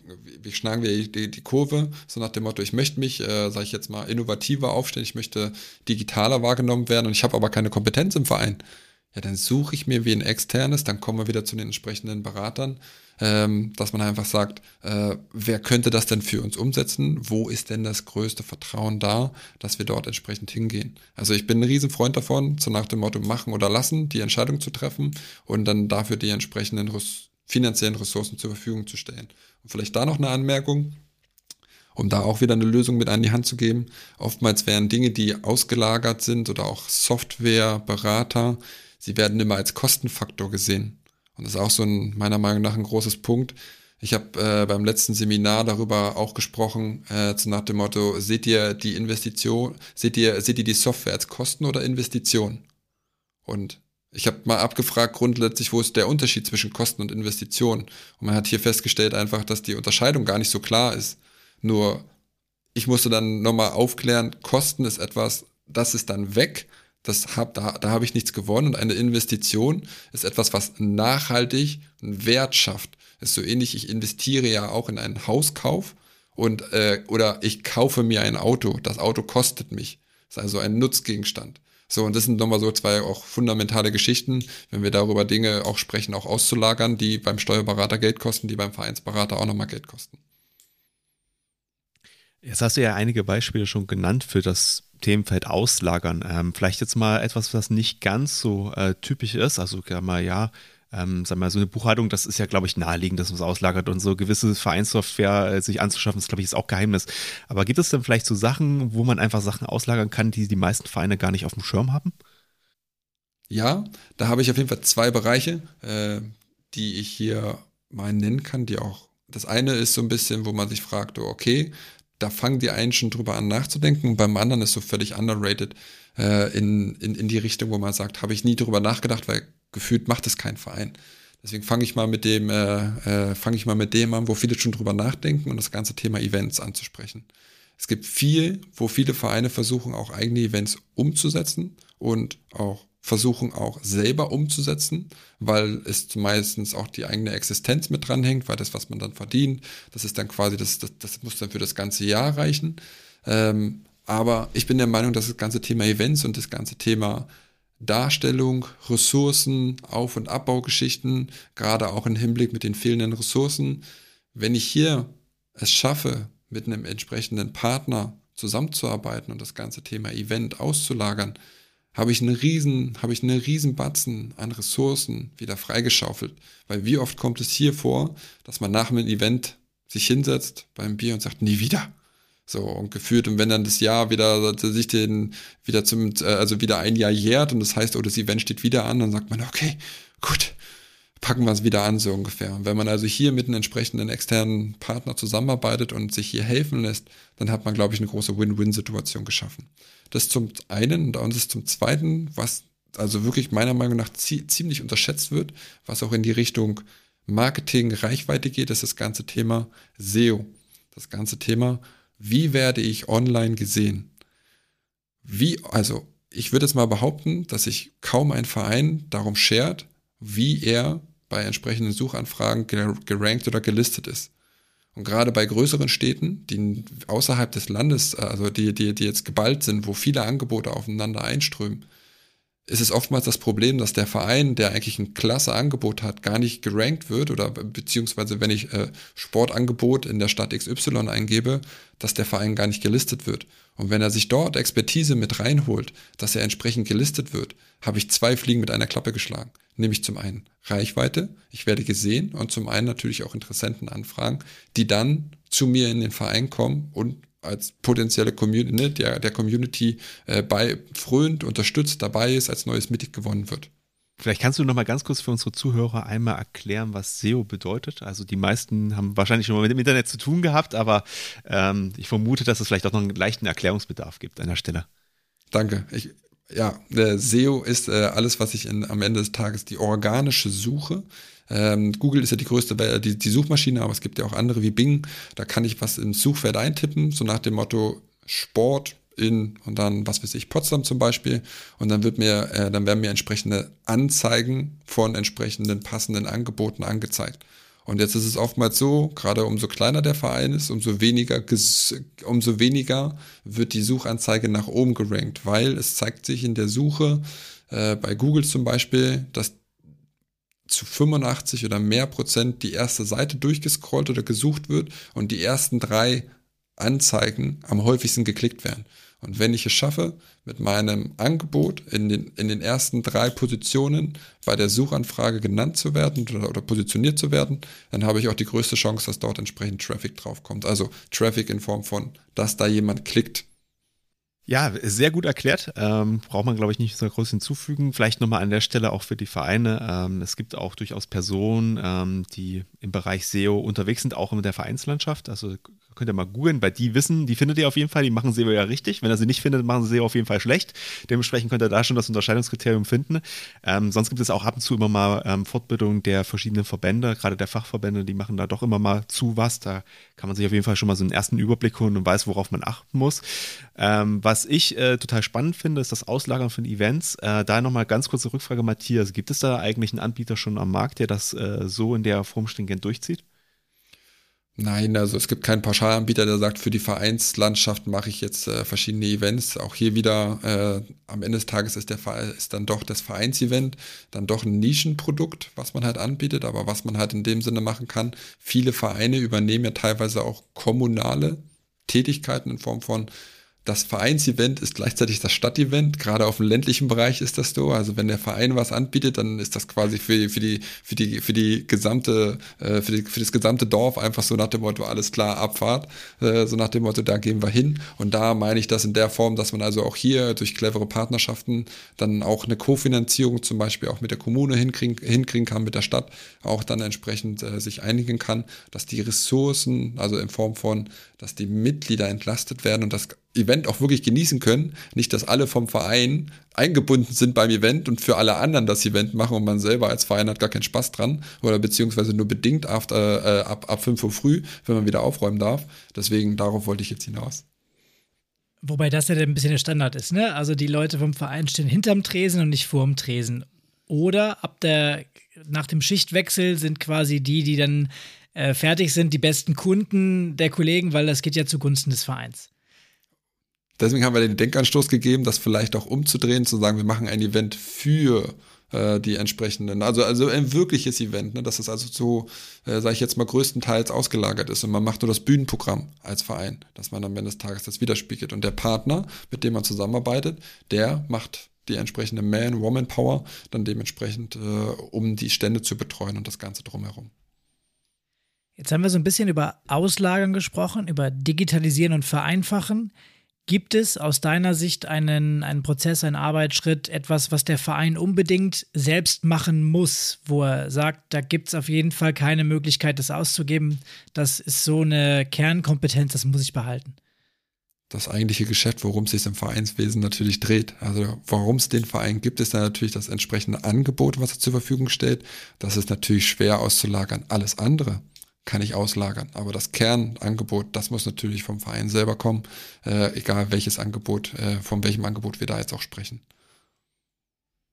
wie schlagen wir die, die Kurve, so nach dem Motto, ich möchte mich, äh, sage ich jetzt mal, innovativer aufstellen, ich möchte digitaler wahrgenommen werden und ich habe aber keine Kompetenz im Verein. ja, dann suche ich mir wie ein externes, dann kommen wir wieder zu den entsprechenden Beratern, ähm, dass man einfach sagt, äh, wer könnte das denn für uns umsetzen? Wo ist denn das größte Vertrauen da, dass wir dort entsprechend hingehen? Also ich bin ein Riesenfreund davon, so nach dem Motto machen oder lassen, die Entscheidung zu treffen und dann dafür die entsprechenden finanziellen Ressourcen zur Verfügung zu stellen. Und vielleicht da noch eine Anmerkung, um da auch wieder eine Lösung mit an die Hand zu geben. Oftmals werden Dinge, die ausgelagert sind oder auch Software, Berater, sie werden immer als Kostenfaktor gesehen. Und das ist auch so ein, meiner Meinung nach ein großes Punkt. Ich habe äh, beim letzten Seminar darüber auch gesprochen, äh, zu nach dem Motto, seht ihr die Investition, seht ihr, seht ihr die Software als Kosten oder Investition? Und ich habe mal abgefragt grundsätzlich, wo ist der Unterschied zwischen Kosten und Investition? Und man hat hier festgestellt einfach, dass die Unterscheidung gar nicht so klar ist. Nur ich musste dann nochmal aufklären, Kosten ist etwas, das ist dann weg. Das hab, da, da habe ich nichts gewonnen. Und eine Investition ist etwas, was nachhaltig einen Wert schafft. Ist so ähnlich, ich investiere ja auch in einen Hauskauf und äh, oder ich kaufe mir ein Auto. Das Auto kostet mich. Das ist also ein Nutzgegenstand. So, und das sind nochmal so zwei auch fundamentale Geschichten, wenn wir darüber Dinge auch sprechen, auch auszulagern, die beim Steuerberater Geld kosten, die beim Vereinsberater auch nochmal Geld kosten. Jetzt hast du ja einige Beispiele schon genannt für das Themenfeld Auslagern. Ähm, vielleicht jetzt mal etwas, was nicht ganz so äh, typisch ist. Also ja mal ja, ähm, sag mal, so eine Buchhaltung, das ist ja, glaube ich, naheliegend, dass man es auslagert und so gewisse Vereinssoftware äh, sich anzuschaffen, ist, glaube ich, ist auch Geheimnis. Aber gibt es denn vielleicht so Sachen, wo man einfach Sachen auslagern kann, die die meisten Vereine gar nicht auf dem Schirm haben? Ja, da habe ich auf jeden Fall zwei Bereiche, äh, die ich hier mal nennen kann, die auch das eine ist so ein bisschen, wo man sich fragt, okay, da fangen die einen schon drüber an nachzudenken und beim anderen ist so völlig underrated äh, in, in, in die Richtung, wo man sagt, habe ich nie drüber nachgedacht, weil gefühlt macht es kein Verein. Deswegen fange ich mal mit dem, äh, äh, fange ich mal mit dem an, wo viele schon drüber nachdenken und das ganze Thema Events anzusprechen. Es gibt viel, wo viele Vereine versuchen, auch eigene Events umzusetzen und auch versuchen auch selber umzusetzen, weil es meistens auch die eigene Existenz mit dranhängt, weil das, was man dann verdient, das ist dann quasi, das, das, das muss dann für das ganze Jahr reichen. Ähm, aber ich bin der Meinung, dass das ganze Thema Events und das ganze Thema Darstellung, Ressourcen, Auf- und Abbaugeschichten, gerade auch im Hinblick mit den fehlenden Ressourcen, wenn ich hier es schaffe, mit einem entsprechenden Partner zusammenzuarbeiten und das ganze Thema Event auszulagern, habe ich einen riesen, habe ich einen riesen Batzen an Ressourcen wieder freigeschaufelt. Weil wie oft kommt es hier vor, dass man nach einem Event sich hinsetzt beim Bier und sagt, nie wieder. So, und gefühlt, und wenn dann das Jahr wieder sich den, wieder zum, äh, also wieder ein Jahr jährt und das heißt, oh, das Event steht wieder an, dann sagt man, okay, gut, packen wir es wieder an, so ungefähr. Und wenn man also hier mit einem entsprechenden externen Partner zusammenarbeitet und sich hier helfen lässt, dann hat man, glaube ich, eine große Win-Win-Situation geschaffen. Das zum einen und das zum zweiten, was also wirklich meiner Meinung nach ziemlich unterschätzt wird, was auch in die Richtung Marketing, Reichweite geht, ist das ganze Thema SEO. Das ganze Thema, wie werde ich online gesehen? Wie, also, ich würde jetzt mal behaupten, dass sich kaum ein Verein darum schert, wie er bei entsprechenden Suchanfragen gerankt oder gelistet ist. Und gerade bei größeren Städten, die außerhalb des Landes, also die, die, die jetzt geballt sind, wo viele Angebote aufeinander einströmen, ist es oftmals das Problem, dass der Verein, der eigentlich ein klasse Angebot hat, gar nicht gerankt wird oder beziehungsweise wenn ich äh, Sportangebot in der Stadt XY eingebe, dass der Verein gar nicht gelistet wird. Und wenn er sich dort Expertise mit reinholt, dass er entsprechend gelistet wird, habe ich zwei Fliegen mit einer Klappe geschlagen. Nämlich zum einen Reichweite, ich werde gesehen und zum einen natürlich auch Interessenten anfragen, die dann zu mir in den Verein kommen und als potenzielle Community, ne, der, der Community äh, bei frönt, unterstützt, dabei ist, als neues Mitglied gewonnen wird. Vielleicht kannst du noch mal ganz kurz für unsere Zuhörer einmal erklären, was SEO bedeutet. Also die meisten haben wahrscheinlich schon mal mit dem Internet zu tun gehabt, aber ähm, ich vermute, dass es vielleicht auch noch einen leichten Erklärungsbedarf gibt an der Stelle. Danke. Ich, ja, der SEO ist äh, alles, was ich in, am Ende des Tages die organische Suche. Ähm, Google ist ja die größte die, die Suchmaschine, aber es gibt ja auch andere wie Bing. Da kann ich was ins Suchfeld eintippen, so nach dem Motto Sport in und dann, was weiß ich, Potsdam zum Beispiel. Und dann wird mir, äh, dann werden mir entsprechende Anzeigen von entsprechenden passenden Angeboten angezeigt. Und jetzt ist es oftmals so, gerade umso kleiner der Verein ist, umso weniger, umso weniger wird die Suchanzeige nach oben gerankt, weil es zeigt sich in der Suche äh, bei Google zum Beispiel, dass zu 85 oder mehr Prozent die erste Seite durchgescrollt oder gesucht wird und die ersten drei Anzeigen am häufigsten geklickt werden. Und wenn ich es schaffe, mit meinem Angebot in den, in den ersten drei Positionen bei der Suchanfrage genannt zu werden oder, oder positioniert zu werden, dann habe ich auch die größte Chance, dass dort entsprechend Traffic draufkommt. Also Traffic in Form von, dass da jemand klickt ja, sehr gut erklärt. Ähm, braucht man, glaube ich, nicht so groß hinzufügen. Vielleicht nochmal an der Stelle auch für die Vereine. Ähm, es gibt auch durchaus Personen, ähm, die im Bereich SEO unterwegs sind, auch in der Vereinslandschaft. Also könnt ihr mal googeln, bei die wissen, die findet ihr auf jeden Fall, die machen SEO ja richtig. Wenn ihr sie nicht findet, machen sie SEO auf jeden Fall schlecht. Dementsprechend könnt ihr da schon das Unterscheidungskriterium finden. Ähm, sonst gibt es auch ab und zu immer mal ähm, Fortbildungen der verschiedenen Verbände, gerade der Fachverbände, die machen da doch immer mal zu was. Da kann man sich auf jeden Fall schon mal so einen ersten Überblick holen und weiß, worauf man achten muss. Ähm, was ich äh, total spannend finde, ist das Auslagern von Events. Äh, da nochmal ganz kurze Rückfrage, Matthias. Gibt es da eigentlich einen Anbieter schon am Markt, der das äh, so in der Form stringent durchzieht? Nein, also es gibt keinen Pauschalanbieter, der sagt, für die Vereinslandschaft mache ich jetzt äh, verschiedene Events. Auch hier wieder äh, am Ende des Tages ist, der, ist dann doch das Vereinsevent dann doch ein Nischenprodukt, was man halt anbietet, aber was man halt in dem Sinne machen kann. Viele Vereine übernehmen ja teilweise auch kommunale Tätigkeiten in Form von das Vereinsevent ist gleichzeitig das Stadtevent. Gerade auf dem ländlichen Bereich ist das so. Also wenn der Verein was anbietet, dann ist das quasi für, für die, für die, für die gesamte, äh, für, die, für das gesamte Dorf einfach so nach dem Motto, alles klar, Abfahrt. Äh, so nach dem Motto, da gehen wir hin. Und da meine ich das in der Form, dass man also auch hier durch clevere Partnerschaften dann auch eine Kofinanzierung zum Beispiel auch mit der Kommune hinkriegen, hinkriegen kann, mit der Stadt auch dann entsprechend äh, sich einigen kann, dass die Ressourcen, also in Form von, dass die Mitglieder entlastet werden und das Event auch wirklich genießen können. Nicht, dass alle vom Verein eingebunden sind beim Event und für alle anderen das Event machen und man selber als Verein hat gar keinen Spaß dran oder beziehungsweise nur bedingt ab, äh, ab, ab 5 Uhr früh, wenn man wieder aufräumen darf. Deswegen darauf wollte ich jetzt hinaus. Wobei das ja ein bisschen der Standard ist, ne? Also die Leute vom Verein stehen hinterm Tresen und nicht vorm Tresen. Oder ab der, nach dem Schichtwechsel sind quasi die, die dann äh, fertig sind, die besten Kunden der Kollegen, weil das geht ja zugunsten des Vereins. Deswegen haben wir den Denkanstoß gegeben, das vielleicht auch umzudrehen, zu sagen, wir machen ein Event für äh, die entsprechenden, also, also ein wirkliches Event, ne, dass es also so, äh, sage ich jetzt mal, größtenteils ausgelagert ist und man macht nur das Bühnenprogramm als Verein, dass man am Ende des Tages das widerspiegelt. Und der Partner, mit dem man zusammenarbeitet, der macht die entsprechende Man-Woman-Power dann dementsprechend, äh, um die Stände zu betreuen und das Ganze drumherum. Jetzt haben wir so ein bisschen über Auslagern gesprochen, über Digitalisieren und Vereinfachen. Gibt es aus deiner Sicht einen, einen Prozess, einen Arbeitsschritt, etwas, was der Verein unbedingt selbst machen muss, wo er sagt, da gibt es auf jeden Fall keine Möglichkeit, das auszugeben? Das ist so eine Kernkompetenz, das muss ich behalten. Das eigentliche Geschäft, worum es sich im Vereinswesen natürlich dreht. Also warum es den Verein gibt, ist dann natürlich das entsprechende Angebot, was er zur Verfügung stellt. Das ist natürlich schwer auszulagern. Alles andere kann ich auslagern. Aber das Kernangebot, das muss natürlich vom Verein selber kommen, äh, egal welches Angebot, äh, von welchem Angebot wir da jetzt auch sprechen.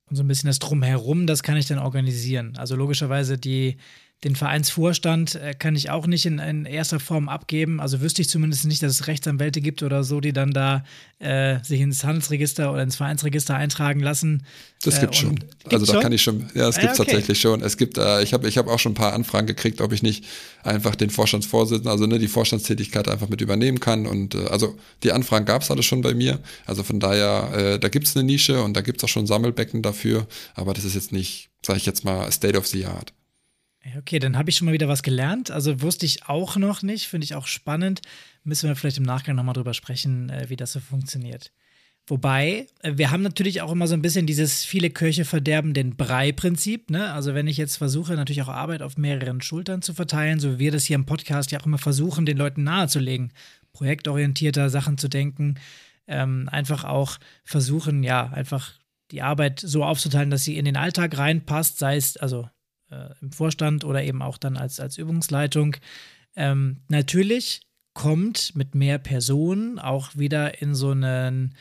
Und so ein bisschen das Drumherum, das kann ich dann organisieren. Also logischerweise die den Vereinsvorstand äh, kann ich auch nicht in, in, erster Form abgeben. Also wüsste ich zumindest nicht, dass es Rechtsanwälte gibt oder so, die dann da äh, sich ins Handelsregister oder ins Vereinsregister eintragen lassen. Das gibt äh, schon. Also da schon? kann ich schon, ja, es gibt es ah, okay. tatsächlich schon. Es gibt, äh, ich habe ich hab auch schon ein paar Anfragen gekriegt, ob ich nicht einfach den Vorstandsvorsitzenden, also ne, die Vorstandstätigkeit einfach mit übernehmen kann. Und äh, also die Anfragen gab es alles schon bei mir. Also von daher, äh, da gibt es eine Nische und da gibt es auch schon Sammelbecken dafür. Aber das ist jetzt nicht, sage ich jetzt mal, State of the Art. Okay, dann habe ich schon mal wieder was gelernt. Also wusste ich auch noch nicht, finde ich auch spannend. Müssen wir vielleicht im Nachgang nochmal drüber sprechen, äh, wie das so funktioniert. Wobei, äh, wir haben natürlich auch immer so ein bisschen dieses viele Kirche verderben den Brei-Prinzip. Ne? Also wenn ich jetzt versuche, natürlich auch Arbeit auf mehreren Schultern zu verteilen, so wie wir das hier im Podcast ja auch immer versuchen, den Leuten nahezulegen, projektorientierter Sachen zu denken, ähm, einfach auch versuchen, ja, einfach die Arbeit so aufzuteilen, dass sie in den Alltag reinpasst, sei es also äh, im Vorstand oder eben auch dann als, als Übungsleitung. Ähm, natürlich kommt mit mehr Personen auch wieder in so einen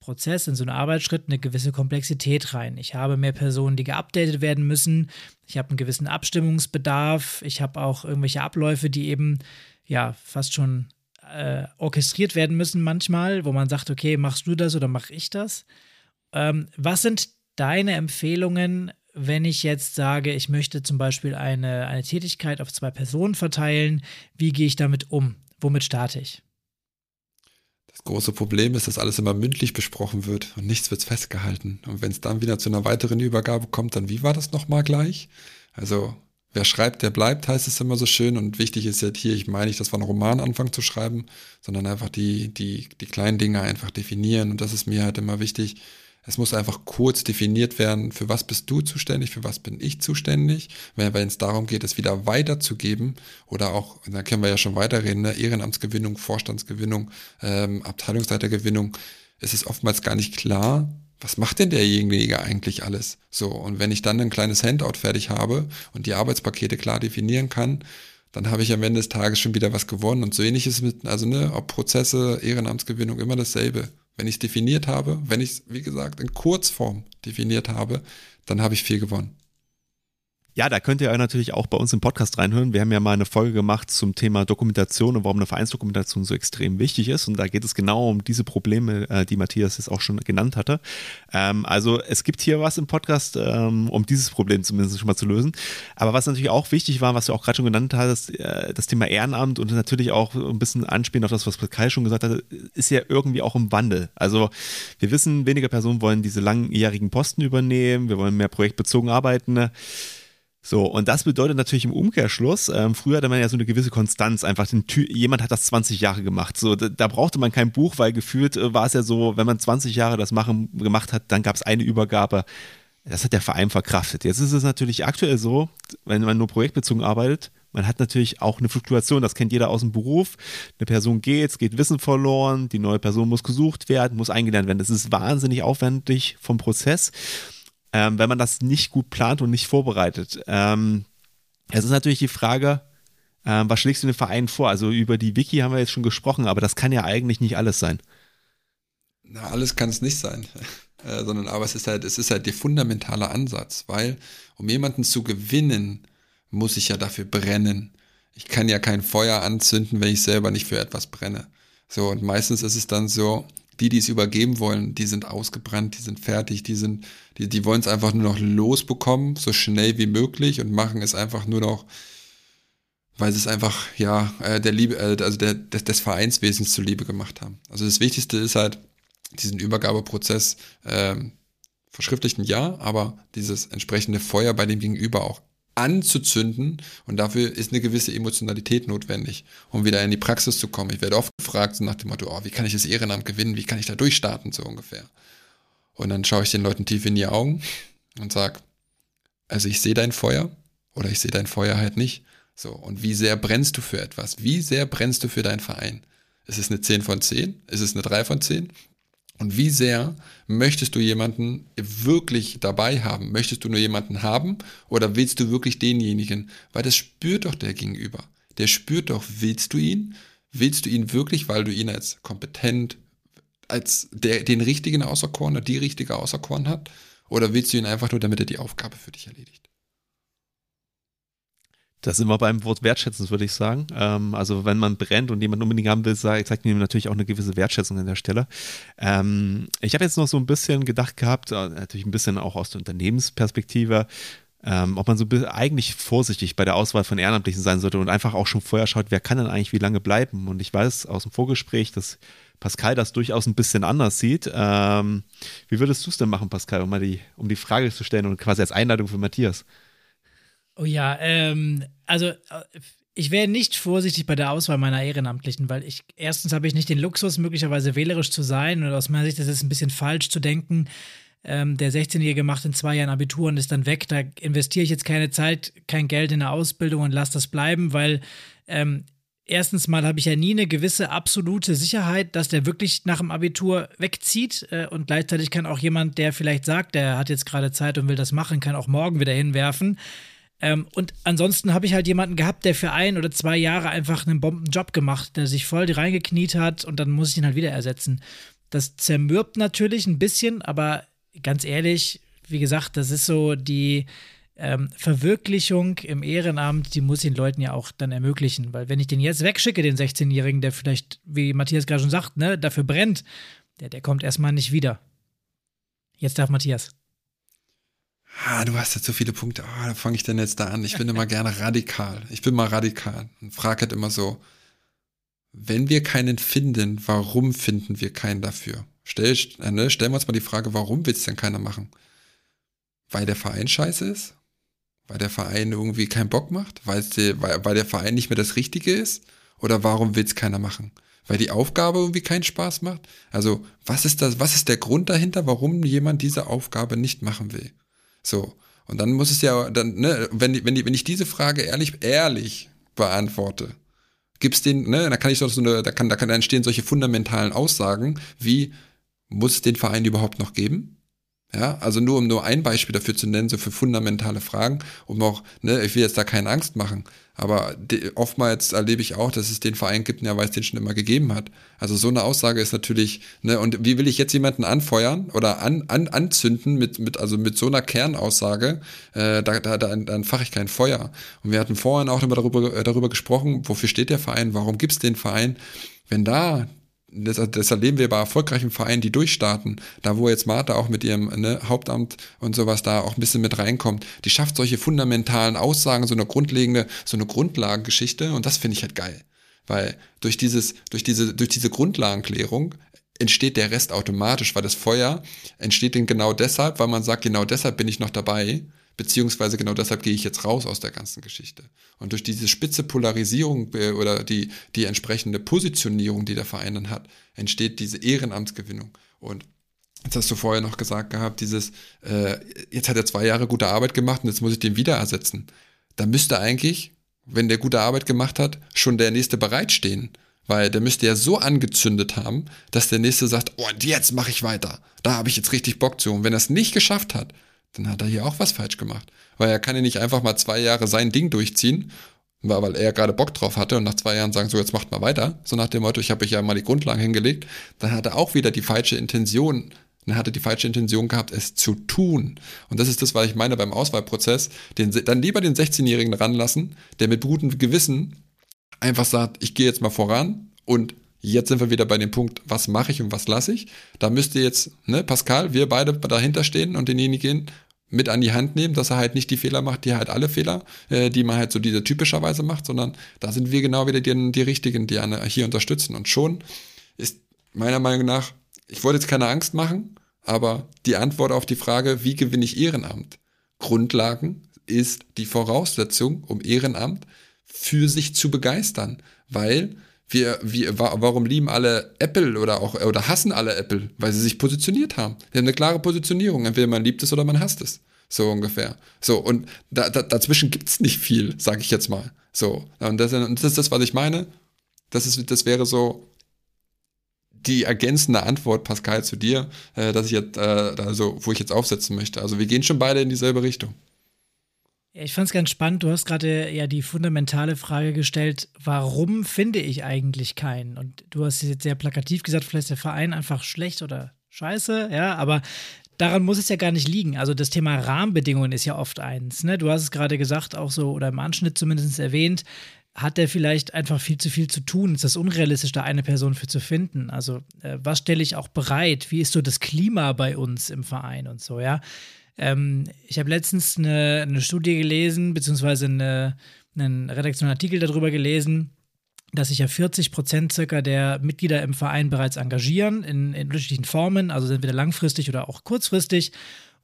Prozess, in so einen Arbeitsschritt eine gewisse Komplexität rein. Ich habe mehr Personen, die geupdatet werden müssen. Ich habe einen gewissen Abstimmungsbedarf. Ich habe auch irgendwelche Abläufe, die eben ja fast schon äh, orchestriert werden müssen manchmal, wo man sagt, okay, machst du das oder mache ich das? Ähm, was sind deine Empfehlungen, wenn ich jetzt sage, ich möchte zum Beispiel eine, eine Tätigkeit auf zwei Personen verteilen? Wie gehe ich damit um? Womit starte ich? Das große Problem ist, dass alles immer mündlich besprochen wird und nichts wird festgehalten. Und wenn es dann wieder zu einer weiteren Übergabe kommt, dann wie war das nochmal gleich? Also wer schreibt, der bleibt, heißt es immer so schön. Und wichtig ist jetzt hier, ich meine nicht, dass wir einen Roman anfangen zu schreiben, sondern einfach die, die, die kleinen Dinge einfach definieren. Und das ist mir halt immer wichtig, es muss einfach kurz definiert werden, für was bist du zuständig, für was bin ich zuständig. Wenn es darum geht, es wieder weiterzugeben oder auch, da können wir ja schon weiterreden, ne, Ehrenamtsgewinnung, Vorstandsgewinnung, ähm, Abteilungsleitergewinnung, es ist oftmals gar nicht klar, was macht denn derjenige eigentlich alles? So, und wenn ich dann ein kleines Handout fertig habe und die Arbeitspakete klar definieren kann, dann habe ich am Ende des Tages schon wieder was gewonnen. Und so ähnlich ist es mit, also ne, ob Prozesse, Ehrenamtsgewinnung, immer dasselbe. Wenn ich es definiert habe, wenn ich es, wie gesagt, in Kurzform definiert habe, dann habe ich viel gewonnen. Ja, da könnt ihr natürlich auch bei uns im Podcast reinhören. Wir haben ja mal eine Folge gemacht zum Thema Dokumentation und warum eine Vereinsdokumentation so extrem wichtig ist. Und da geht es genau um diese Probleme, äh, die Matthias jetzt auch schon genannt hatte. Ähm, also es gibt hier was im Podcast, ähm, um dieses Problem zumindest schon mal zu lösen. Aber was natürlich auch wichtig war, was du auch gerade schon genannt hast, äh, das Thema Ehrenamt und natürlich auch ein bisschen anspielen auf das, was Kai schon gesagt hat, ist ja irgendwie auch im Wandel. Also wir wissen, weniger Personen wollen diese langjährigen Posten übernehmen, wir wollen mehr projektbezogen arbeiten. So, und das bedeutet natürlich im Umkehrschluss, ähm, früher hatte man ja so eine gewisse Konstanz, einfach den jemand hat das 20 Jahre gemacht. So, da, da brauchte man kein Buch, weil gefühlt äh, war es ja so, wenn man 20 Jahre das machen, gemacht hat, dann gab es eine Übergabe. Das hat der Verein verkraftet. Jetzt ist es natürlich aktuell so, wenn man nur projektbezogen arbeitet, man hat natürlich auch eine Fluktuation, das kennt jeder aus dem Beruf. Eine Person geht, es geht Wissen verloren, die neue Person muss gesucht werden, muss eingelernt werden. Das ist wahnsinnig aufwendig vom Prozess ähm, wenn man das nicht gut plant und nicht vorbereitet. Ähm, es ist natürlich die Frage, ähm, was schlägst du den Verein vor? Also über die Wiki haben wir jetzt schon gesprochen, aber das kann ja eigentlich nicht alles sein. Na, alles kann es nicht sein. [LAUGHS] Äh, sondern aber es ist halt, es ist halt der fundamentale Ansatz, weil um jemanden zu gewinnen, muss ich ja dafür brennen. Ich kann ja kein Feuer anzünden, wenn ich selber nicht für etwas brenne. So, und meistens ist es dann so, die, die es übergeben wollen, die sind ausgebrannt, die sind fertig, die sind, die, die wollen es einfach nur noch losbekommen, so schnell wie möglich und machen es einfach nur noch, weil sie es einfach, ja, äh, der Liebe, äh, also der, des, des Vereinswesens zuliebe gemacht haben. Also das Wichtigste ist halt, diesen Übergabeprozess ähm, verschriftlichen ja, aber dieses entsprechende Feuer bei dem Gegenüber auch anzuzünden und dafür ist eine gewisse Emotionalität notwendig, um wieder in die Praxis zu kommen. Ich werde oft gefragt so nach dem Motto, oh, wie kann ich das Ehrenamt gewinnen, wie kann ich da durchstarten, so ungefähr. Und dann schaue ich den Leuten tief in die Augen und sage, also ich sehe dein Feuer oder ich sehe dein Feuer halt nicht. So, und wie sehr brennst du für etwas? Wie sehr brennst du für deinen Verein? Ist es eine 10 von 10? Ist es eine 3 von 10? Und wie sehr möchtest du jemanden wirklich dabei haben? Möchtest du nur jemanden haben oder willst du wirklich denjenigen? Weil das spürt doch der Gegenüber. Der spürt doch, willst du ihn? Willst du ihn wirklich, weil du ihn als kompetent, als der, den richtigen auserkoren oder die richtige auserkoren hat? Oder willst du ihn einfach nur, damit er die Aufgabe für dich erledigt? Da sind wir beim Wort Wertschätzen, würde ich sagen. Ähm, also wenn man brennt und jemand unbedingt haben will, zeigt mir natürlich auch eine gewisse Wertschätzung an der Stelle. Ähm, ich habe jetzt noch so ein bisschen gedacht gehabt, äh, natürlich ein bisschen auch aus der Unternehmensperspektive, ähm, ob man so eigentlich vorsichtig bei der Auswahl von Ehrenamtlichen sein sollte und einfach auch schon vorher schaut, wer kann denn eigentlich wie lange bleiben. Und ich weiß aus dem Vorgespräch, dass Pascal das durchaus ein bisschen anders sieht. Ähm, wie würdest du es denn machen, Pascal, um mal die, um die Frage zu stellen und quasi als Einladung für Matthias? Oh ja, ähm, also äh, ich wäre nicht vorsichtig bei der Auswahl meiner Ehrenamtlichen, weil ich erstens habe ich nicht den Luxus, möglicherweise wählerisch zu sein und aus meiner Sicht ist es ein bisschen falsch zu denken, ähm, der 16-Jährige macht in zwei Jahren Abitur und ist dann weg. Da investiere ich jetzt keine Zeit, kein Geld in eine Ausbildung und lasse das bleiben, weil ähm, erstens mal habe ich ja nie eine gewisse absolute Sicherheit, dass der wirklich nach dem Abitur wegzieht äh, und gleichzeitig kann auch jemand, der vielleicht sagt, der hat jetzt gerade Zeit und will das machen, kann auch morgen wieder hinwerfen. Ähm, und ansonsten habe ich halt jemanden gehabt, der für ein oder zwei Jahre einfach einen Bombenjob gemacht, der sich voll reingekniet hat und dann muss ich ihn halt wieder ersetzen. Das zermürbt natürlich ein bisschen, aber ganz ehrlich, wie gesagt, das ist so die ähm, Verwirklichung im Ehrenamt, die muss den Leuten ja auch dann ermöglichen. Weil wenn ich den jetzt wegschicke, den 16-Jährigen, der vielleicht, wie Matthias gerade schon sagt, ne, dafür brennt, der, der kommt erstmal nicht wieder. Jetzt darf Matthias. Ah, du hast jetzt so viele Punkte, oh, da fange ich denn jetzt da an? Ich bin immer [LAUGHS] gerne radikal. Ich bin mal radikal und frage halt immer so, wenn wir keinen finden, warum finden wir keinen dafür? Stell, äh, ne, stellen wir uns mal die Frage, warum will es denn keiner machen? Weil der Verein scheiße ist? Weil der Verein irgendwie keinen Bock macht? Weil, weil, weil der Verein nicht mehr das Richtige ist? Oder warum will es keiner machen? Weil die Aufgabe irgendwie keinen Spaß macht? Also, was ist das, was ist der Grund dahinter, warum jemand diese Aufgabe nicht machen will? So. Und dann muss es ja, dann, ne, wenn, wenn, wenn ich diese Frage ehrlich, ehrlich beantworte, gibt's den, ne, da kann ich so eine, da kann, da kann entstehen solche fundamentalen Aussagen wie, muss es den Verein überhaupt noch geben? Ja, also nur um nur ein Beispiel dafür zu nennen, so für fundamentale Fragen, um auch, ne, ich will jetzt da keine Angst machen, aber oftmals erlebe ich auch, dass es den Verein gibt, ja, weil es den schon immer gegeben hat. Also so eine Aussage ist natürlich, ne, und wie will ich jetzt jemanden anfeuern oder an, an, anzünden mit, mit, also mit so einer Kernaussage, äh, da, da, da, dann fache ich kein Feuer. Und wir hatten vorhin auch immer darüber, äh, darüber gesprochen, wofür steht der Verein, warum gibt es den Verein? Wenn da das, das erleben wir bei erfolgreichen Vereinen, die durchstarten, da wo jetzt Martha auch mit ihrem ne, Hauptamt und sowas da auch ein bisschen mit reinkommt, die schafft solche fundamentalen Aussagen, so eine grundlegende, so eine Grundlagengeschichte und das finde ich halt geil. Weil durch dieses, durch diese, durch diese Grundlagenklärung entsteht der Rest automatisch, weil das Feuer entsteht denn genau deshalb, weil man sagt, genau deshalb bin ich noch dabei beziehungsweise genau deshalb gehe ich jetzt raus aus der ganzen Geschichte. Und durch diese spitze Polarisierung äh, oder die, die entsprechende Positionierung, die der Verein dann hat, entsteht diese Ehrenamtsgewinnung. Und Jetzt hast du vorher noch gesagt gehabt, dieses, äh, jetzt hat er zwei Jahre gute Arbeit gemacht und jetzt muss ich den wieder ersetzen. Da müsste eigentlich, wenn der gute Arbeit gemacht hat, schon der nächste bereitstehen. Weil der müsste ja so angezündet haben, dass der nächste sagt, oh, und jetzt mache ich weiter. Da habe ich jetzt richtig Bock zu. Und wenn er es nicht geschafft hat, dann hat er hier auch was falsch gemacht. Weil er kann ja nicht einfach mal zwei Jahre sein Ding durchziehen, weil er gerade Bock drauf hatte und nach zwei Jahren sagen, so jetzt macht mal weiter, so nach dem Motto, ich habe euch ja mal die Grundlagen hingelegt, dann hat er auch wieder die falsche Intention, dann hat er die falsche Intention gehabt, es zu tun. Und das ist das, was ich meine beim Auswahlprozess, den, dann lieber den 16-Jährigen ranlassen, der mit gutem Gewissen einfach sagt, ich gehe jetzt mal voran und Jetzt sind wir wieder bei dem Punkt, was mache ich und was lasse ich. Da müsste jetzt, ne, Pascal, wir beide dahinter stehen und denjenigen mit an die Hand nehmen, dass er halt nicht die Fehler macht, die halt alle Fehler, äh, die man halt so diese typischerweise macht, sondern da sind wir genau wieder die, die Richtigen, die hier unterstützen. Und schon ist meiner Meinung nach, ich wollte jetzt keine Angst machen, aber die Antwort auf die Frage, wie gewinne ich Ehrenamt? Grundlagen ist die Voraussetzung, um Ehrenamt für sich zu begeistern, weil wir, wir, warum lieben alle Apple oder auch oder hassen alle Apple? Weil sie sich positioniert haben. Sie haben eine klare Positionierung. Entweder man liebt es oder man hasst es. So ungefähr. So, und da, da, dazwischen gibt's nicht viel, sage ich jetzt mal. So. Und das, und das ist das, was ich meine. Das, ist, das wäre so die ergänzende Antwort, Pascal, zu dir, äh, dass ich jetzt, äh, also, wo ich jetzt aufsetzen möchte. Also wir gehen schon beide in dieselbe Richtung. Ich fand es ganz spannend. Du hast gerade ja die fundamentale Frage gestellt, warum finde ich eigentlich keinen? Und du hast jetzt sehr plakativ gesagt, vielleicht ist der Verein einfach schlecht oder scheiße, ja, aber daran muss es ja gar nicht liegen. Also das Thema Rahmenbedingungen ist ja oft eins. Ne? Du hast es gerade gesagt, auch so, oder im Anschnitt zumindest erwähnt, hat der vielleicht einfach viel zu viel zu tun? Ist das unrealistisch, da eine Person für zu finden? Also, äh, was stelle ich auch bereit? Wie ist so das Klima bei uns im Verein und so, ja? Ähm, ich habe letztens eine, eine, Studie gelesen, beziehungsweise eine, einen redaktionellen Artikel darüber gelesen, dass sich ja 40 Prozent circa der Mitglieder im Verein bereits engagieren in, in unterschiedlichen Formen, also entweder langfristig oder auch kurzfristig.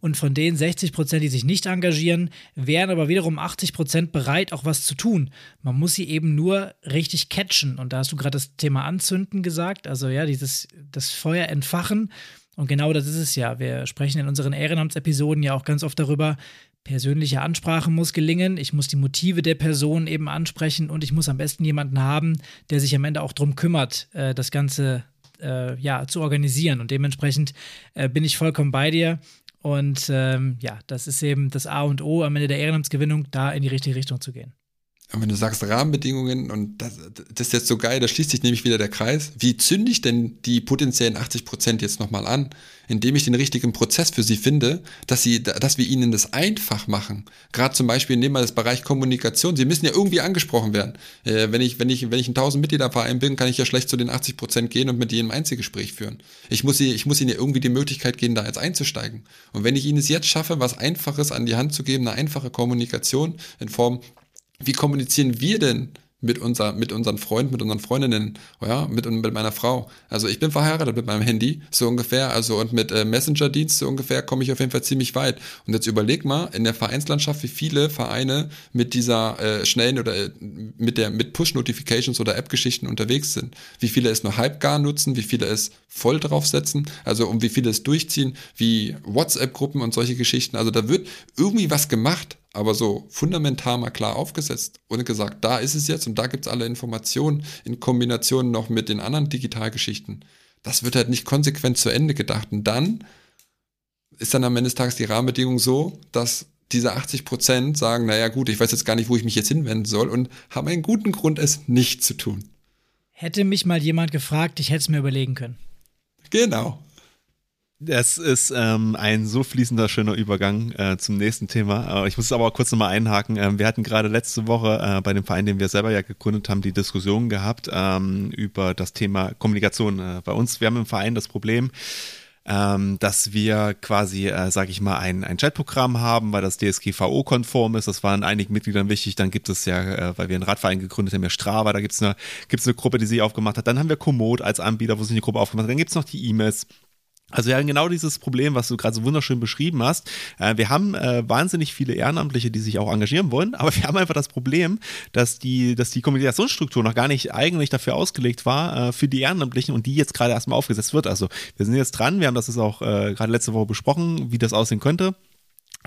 Und von den 60 Prozent, die sich nicht engagieren, wären aber wiederum 80 Prozent bereit, auch was zu tun. Man muss sie eben nur richtig catchen. Und da hast du gerade das Thema Anzünden gesagt, also ja, dieses das Feuer entfachen. Und genau das ist es ja. Wir sprechen in unseren Ehrenamtsepisoden ja auch ganz oft darüber, persönliche Ansprache muss gelingen, ich muss die Motive der Person eben ansprechen und ich muss am besten jemanden haben, der sich am Ende auch darum kümmert, äh, das Ganze äh, ja, zu organisieren. Und dementsprechend äh, bin ich vollkommen bei dir. Und ähm, ja, das ist eben das A und O am Ende der Ehrenamtsgewinnung, da in die richtige Richtung zu gehen. Und wenn du sagst Rahmenbedingungen und das, das ist jetzt so geil, da schließt sich nämlich wieder der Kreis. Wie zünde ich denn die potenziellen 80 Prozent jetzt nochmal an, indem ich den richtigen Prozess für sie finde, dass sie, dass wir ihnen das einfach machen. Gerade zum Beispiel nehmen wir das Bereich Kommunikation. Sie müssen ja irgendwie angesprochen werden. Äh, wenn ich, wenn ich, wenn ich ein 1000 Mitgliederverein bin, kann ich ja schlecht zu den 80 Prozent gehen und mit ein Einzelgespräch führen. Ich muss sie, ich muss ihnen ja irgendwie die Möglichkeit geben, da jetzt einzusteigen. Und wenn ich ihnen es jetzt schaffe, was Einfaches an die Hand zu geben, eine einfache Kommunikation in Form wie kommunizieren wir denn mit, unser, mit unseren Freunden, mit unseren Freundinnen, ja, mit, mit meiner Frau. Also ich bin verheiratet mit meinem Handy, so ungefähr, also und mit äh, Messenger-Dienst so ungefähr komme ich auf jeden Fall ziemlich weit. Und jetzt überleg mal in der Vereinslandschaft, wie viele Vereine mit dieser äh, schnellen oder äh, mit der mit Push-Notifications oder App-Geschichten unterwegs sind. Wie viele es nur halb gar nutzen, wie viele es voll draufsetzen, also um wie viele es durchziehen, wie WhatsApp-Gruppen und solche Geschichten. Also da wird irgendwie was gemacht, aber so fundamental mal klar aufgesetzt und gesagt, da ist es jetzt und da gibt es alle Informationen in Kombination noch mit den anderen Digitalgeschichten. Das wird halt nicht konsequent zu Ende gedacht. Und dann ist dann am Ende des Tages die Rahmenbedingung so, dass diese 80 Prozent sagen, naja gut, ich weiß jetzt gar nicht, wo ich mich jetzt hinwenden soll und haben einen guten Grund, es nicht zu tun. Hätte mich mal jemand gefragt, ich hätte es mir überlegen können. Genau. Das ist ähm, ein so fließender, schöner Übergang äh, zum nächsten Thema. Äh, ich muss aber auch kurz nochmal einhaken. Ähm, wir hatten gerade letzte Woche äh, bei dem Verein, den wir selber ja gegründet haben, die Diskussion gehabt ähm, über das Thema Kommunikation. Äh, bei uns, wir haben im Verein das Problem, ähm, dass wir quasi, äh, sage ich mal, ein, ein Chatprogramm haben, weil das DSGVO-konform ist. Das war in einigen Mitgliedern wichtig. Dann gibt es ja, äh, weil wir einen Radverein gegründet haben, ja Strava, da gibt es eine, gibt's eine Gruppe, die sich aufgemacht hat. Dann haben wir Komoot als Anbieter, wo sich eine Gruppe aufgemacht hat. Dann gibt es noch die E-Mails. Also wir haben genau dieses Problem, was du gerade so wunderschön beschrieben hast. Äh, wir haben äh, wahnsinnig viele Ehrenamtliche, die sich auch engagieren wollen, aber wir haben einfach das Problem, dass die, dass die Kommunikationsstruktur noch gar nicht eigentlich dafür ausgelegt war, äh, für die Ehrenamtlichen und die jetzt gerade erstmal aufgesetzt wird. Also wir sind jetzt dran, wir haben das jetzt auch gerade letzte Woche besprochen, wie das aussehen könnte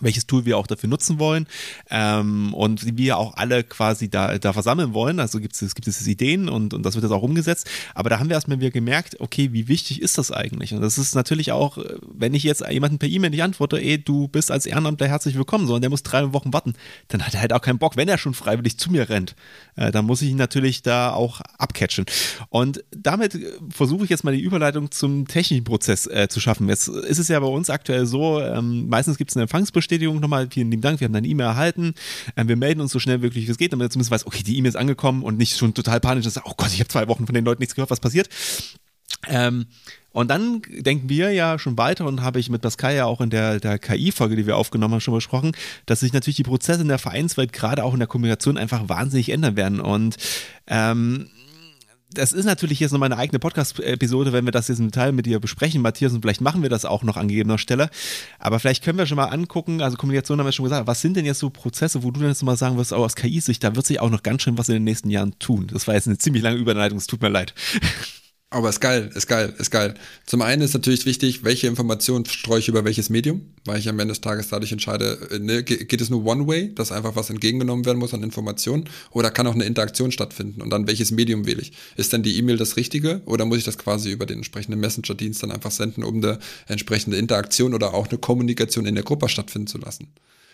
welches Tool wir auch dafür nutzen wollen ähm, und wie wir auch alle quasi da, da versammeln wollen. Also gibt es gibt es Ideen und, und das wird jetzt auch umgesetzt. Aber da haben wir erstmal wieder gemerkt, okay, wie wichtig ist das eigentlich? Und das ist natürlich auch, wenn ich jetzt jemanden per E-Mail nicht antworte, ey, du bist als Ehrenamtler herzlich willkommen, sondern der muss drei Wochen warten, dann hat er halt auch keinen Bock, wenn er schon freiwillig zu mir rennt. Äh, dann muss ich ihn natürlich da auch abcatchen. Und damit versuche ich jetzt mal die Überleitung zum technischen Prozess äh, zu schaffen. Jetzt ist es ja bei uns aktuell so, ähm, meistens gibt es eine Empfangsbestätigung Bestätigung nochmal, vielen lieben Dank, wir haben deine E-Mail erhalten. Ähm, wir melden uns so schnell wirklich wie es geht, damit er zumindest weiß, okay, die E-Mail ist angekommen und nicht schon total panisch ist, oh Gott, ich habe zwei Wochen von den Leuten nichts gehört, was passiert. Ähm, und dann denken wir ja schon weiter und habe ich mit Pascal ja auch in der, der KI-Folge, die wir aufgenommen haben, schon besprochen, dass sich natürlich die Prozesse in der Vereinswelt gerade auch in der Kommunikation einfach wahnsinnig ändern werden. Und ähm, das ist natürlich jetzt noch meine eigene Podcast-Episode, wenn wir das jetzt im Detail mit dir besprechen, Matthias, und vielleicht machen wir das auch noch an gegebener Stelle. Aber vielleicht können wir schon mal angucken, also Kommunikation haben wir schon gesagt, was sind denn jetzt so Prozesse, wo du dann jetzt mal sagen wirst, auch aus KI-Sicht, da wird sich auch noch ganz schön was in den nächsten Jahren tun. Das war jetzt eine ziemlich lange Überleitung, es tut mir leid. Aber ist geil, ist geil, ist geil. Zum einen ist natürlich wichtig, welche Informationen streue ich über welches Medium, weil ich am Ende des Tages dadurch entscheide, äh, ne, geht es nur One-Way, dass einfach was entgegengenommen werden muss an Informationen, oder kann auch eine Interaktion stattfinden und dann welches Medium wähle ich? Ist denn die E-Mail das Richtige oder muss ich das quasi über den entsprechenden Messenger-Dienst dann einfach senden, um eine entsprechende Interaktion oder auch eine Kommunikation in der Gruppe stattfinden zu lassen?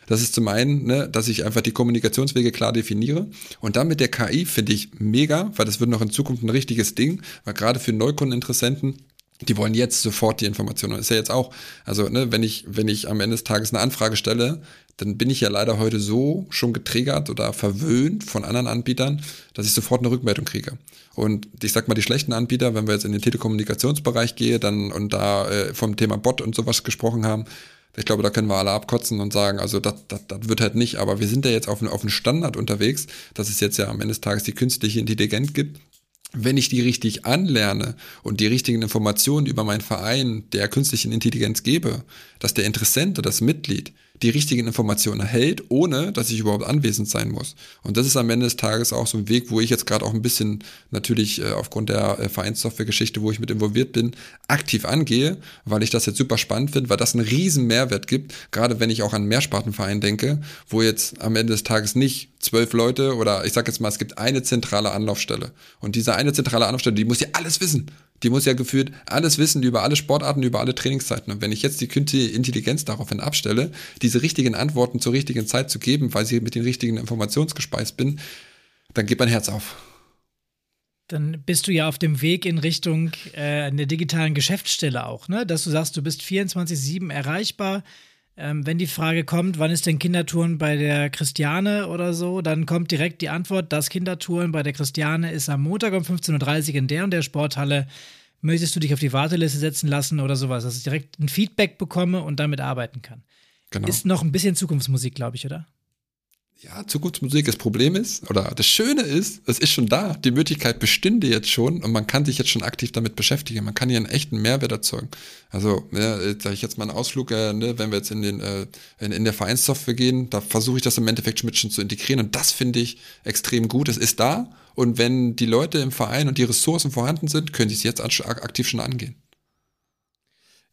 Das ist zum einen, ne, dass ich einfach die Kommunikationswege klar definiere. Und dann mit der KI finde ich mega, weil das wird noch in Zukunft ein richtiges Ding, weil gerade für Neukundeninteressenten die wollen jetzt sofort die Informationen. Ist ja jetzt auch, also ne, wenn ich, wenn ich am Ende des Tages eine Anfrage stelle, dann bin ich ja leider heute so schon getriggert oder verwöhnt von anderen Anbietern, dass ich sofort eine Rückmeldung kriege. Und ich sag mal, die schlechten Anbieter, wenn wir jetzt in den Telekommunikationsbereich gehen, dann und da äh, vom Thema Bot und sowas gesprochen haben, ich glaube, da können wir alle abkotzen und sagen, also das, das, das wird halt nicht, aber wir sind ja jetzt auf, auf einen Standard unterwegs, dass es jetzt ja am Ende des Tages die künstliche Intelligenz gibt, wenn ich die richtig anlerne und die richtigen Informationen über meinen Verein der künstlichen Intelligenz gebe, dass der Interessent oder das Mitglied die richtigen Informationen erhält, ohne dass ich überhaupt anwesend sein muss. Und das ist am Ende des Tages auch so ein Weg, wo ich jetzt gerade auch ein bisschen natürlich äh, aufgrund der äh, Vereinssoftware-Geschichte, wo ich mit involviert bin, aktiv angehe, weil ich das jetzt super spannend finde, weil das einen riesen Mehrwert gibt, gerade wenn ich auch an Mehrspartenverein denke, wo jetzt am Ende des Tages nicht zwölf Leute oder ich sage jetzt mal, es gibt eine zentrale Anlaufstelle. Und diese eine zentrale Anlaufstelle, die muss ja alles wissen. Die muss ja gefühlt alles wissen über alle Sportarten, über alle Trainingszeiten. Und wenn ich jetzt die künstliche Intelligenz daraufhin abstelle, diese richtigen Antworten zur richtigen Zeit zu geben, weil sie mit den richtigen Informationen gespeist bin, dann geht mein Herz auf. Dann bist du ja auf dem Weg in Richtung äh, einer digitalen Geschäftsstelle auch, ne? Dass du sagst, du bist 24-7 erreichbar. Ähm, wenn die Frage kommt, wann ist denn Kindertouren bei der Christiane oder so, dann kommt direkt die Antwort, das Kindertouren bei der Christiane ist am Montag um 15.30 Uhr in der und der Sporthalle. Möchtest du dich auf die Warteliste setzen lassen oder sowas, dass ich direkt ein Feedback bekomme und damit arbeiten kann. Genau. Ist noch ein bisschen Zukunftsmusik, glaube ich, oder? Ja, Zukunftsmusik, das Problem ist, oder das Schöne ist, es ist schon da. Die Möglichkeit bestünde jetzt schon und man kann sich jetzt schon aktiv damit beschäftigen. Man kann hier einen echten Mehrwert erzeugen. Also, ja, sage ich jetzt mal einen Ausflug, äh, ne, wenn wir jetzt in, den, äh, in, in der Vereinssoftware gehen, da versuche ich das im Endeffekt schon mit schon zu integrieren und das finde ich extrem gut. Es ist da und wenn die Leute im Verein und die Ressourcen vorhanden sind, können sie es jetzt aktiv schon angehen.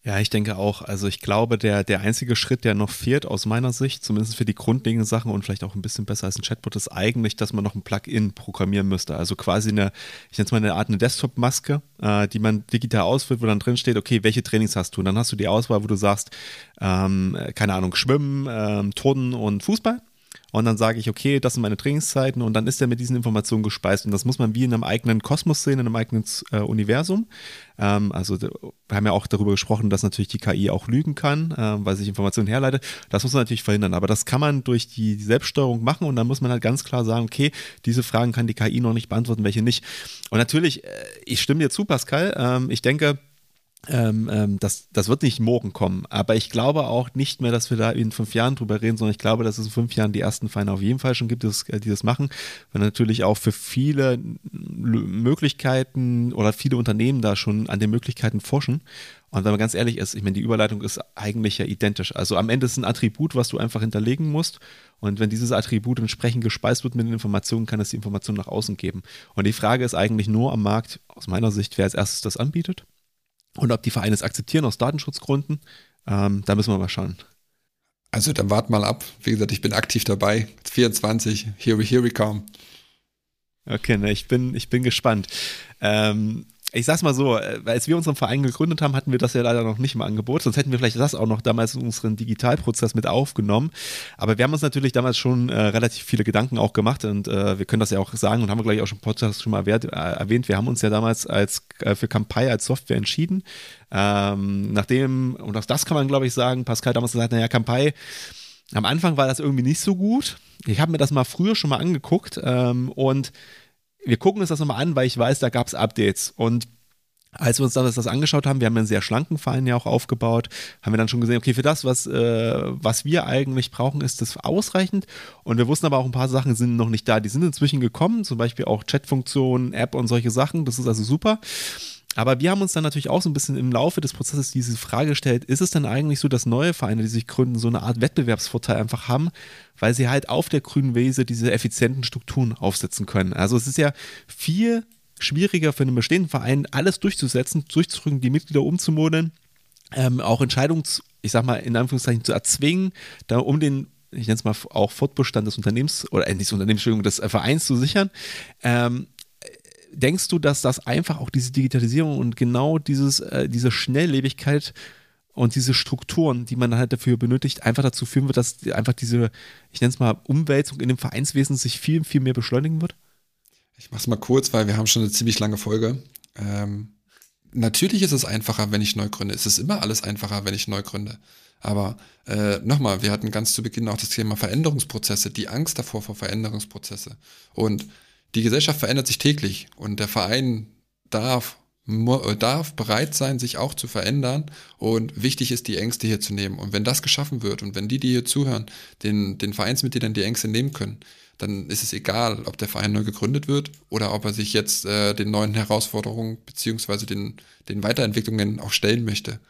Ja, ich denke auch. Also ich glaube, der, der einzige Schritt, der noch fehlt aus meiner Sicht, zumindest für die grundlegenden Sachen und vielleicht auch ein bisschen besser als ein Chatbot, ist eigentlich, dass man noch ein Plugin programmieren müsste. Also quasi eine, ich nenne es mal eine Art eine Desktop-Maske, äh, die man digital ausfüllt, wo dann drin steht, okay, welche Trainings hast du? Und dann hast du die Auswahl, wo du sagst, ähm, keine Ahnung, Schwimmen, ähm, Turnen und Fußball. Und dann sage ich, okay, das sind meine Trainingszeiten und dann ist er mit diesen Informationen gespeist. Und das muss man wie in einem eigenen Kosmos sehen, in einem eigenen äh, Universum. Ähm, also wir haben ja auch darüber gesprochen, dass natürlich die KI auch lügen kann, äh, weil sich Informationen herleitet. Das muss man natürlich verhindern. Aber das kann man durch die Selbststeuerung machen und dann muss man halt ganz klar sagen, okay, diese Fragen kann die KI noch nicht beantworten, welche nicht. Und natürlich, äh, ich stimme dir zu, Pascal. Ähm, ich denke, ähm, ähm, das, das wird nicht morgen kommen. Aber ich glaube auch nicht mehr, dass wir da in fünf Jahren drüber reden, sondern ich glaube, dass es in fünf Jahren die ersten Vereine auf jeden Fall schon gibt, die das machen. Weil natürlich auch für viele Möglichkeiten oder viele Unternehmen da schon an den Möglichkeiten forschen. Und wenn man ganz ehrlich ist, ich meine, die Überleitung ist eigentlich ja identisch. Also am Ende ist ein Attribut, was du einfach hinterlegen musst. Und wenn dieses Attribut entsprechend gespeist wird mit den Informationen, kann es die Information nach außen geben. Und die Frage ist eigentlich nur am Markt, aus meiner Sicht, wer als erstes das anbietet und ob die Vereine es akzeptieren aus Datenschutzgründen, ähm, da müssen wir mal schauen. Also dann warten mal ab. Wie gesagt, ich bin aktiv dabei. 24, here we, here we come. Okay, ne, ich bin, ich bin gespannt. Ähm, ich sag's mal so, äh, als wir unseren Verein gegründet haben, hatten wir das ja leider noch nicht im Angebot, sonst hätten wir vielleicht das auch noch damals in unseren Digitalprozess mit aufgenommen. Aber wir haben uns natürlich damals schon äh, relativ viele Gedanken auch gemacht und äh, wir können das ja auch sagen und haben wir gleich auch schon im Podcast schon mal erwähnt, äh, erwähnt. Wir haben uns ja damals als äh, für Campai als Software entschieden. Ähm, nachdem, und auch das kann man glaube ich sagen, Pascal damals gesagt, naja, Campai, am Anfang war das irgendwie nicht so gut. Ich habe mir das mal früher schon mal angeguckt ähm, und wir gucken uns das nochmal an, weil ich weiß, da gab es Updates. Und als wir uns das, das angeschaut haben, wir haben einen sehr schlanken Verein ja auch aufgebaut, haben wir dann schon gesehen, okay, für das, was, äh, was wir eigentlich brauchen, ist das ausreichend. Und wir wussten aber auch, ein paar Sachen sind noch nicht da. Die sind inzwischen gekommen, zum Beispiel auch Chatfunktionen, App und solche Sachen. Das ist also super. Aber wir haben uns dann natürlich auch so ein bisschen im Laufe des Prozesses diese Frage gestellt, ist es denn eigentlich so, dass neue Vereine, die sich gründen, so eine Art Wettbewerbsvorteil einfach haben, weil sie halt auf der grünen Wiese diese effizienten Strukturen aufsetzen können. Also es ist ja viel schwieriger für einen bestehenden Verein, alles durchzusetzen, durchzudrücken, die Mitglieder umzumodeln, ähm, auch Entscheidungen, ich sag mal, in Anführungszeichen zu erzwingen, da um den ich nenne es mal auch Fortbestand des Unternehmens oder äh, nicht des Unternehmens, Entschuldigung, des Vereins zu sichern. Ähm, denkst du, dass das einfach auch diese Digitalisierung und genau dieses, äh, diese Schnelllebigkeit und diese Strukturen, die man halt dafür benötigt, einfach dazu führen wird, dass einfach diese, ich nenne es mal, Umwälzung in dem Vereinswesen sich viel, viel mehr beschleunigen wird? Ich mach's mal kurz, weil wir haben schon eine ziemlich lange Folge. Ähm, natürlich ist es einfacher, wenn ich neu gründe. Es ist immer alles einfacher, wenn ich neu gründe. Aber äh, nochmal, wir hatten ganz zu Beginn auch das Thema Veränderungsprozesse, die Angst davor vor Veränderungsprozesse. Und die Gesellschaft verändert sich täglich und der Verein darf äh, darf bereit sein, sich auch zu verändern und wichtig ist, die Ängste hier zu nehmen. Und wenn das geschaffen wird und wenn die, die hier zuhören, den, den Vereinsmitgliedern die Ängste nehmen können, dann ist es egal, ob der Verein neu gegründet wird oder ob er sich jetzt äh, den neuen Herausforderungen beziehungsweise den, den Weiterentwicklungen auch stellen möchte.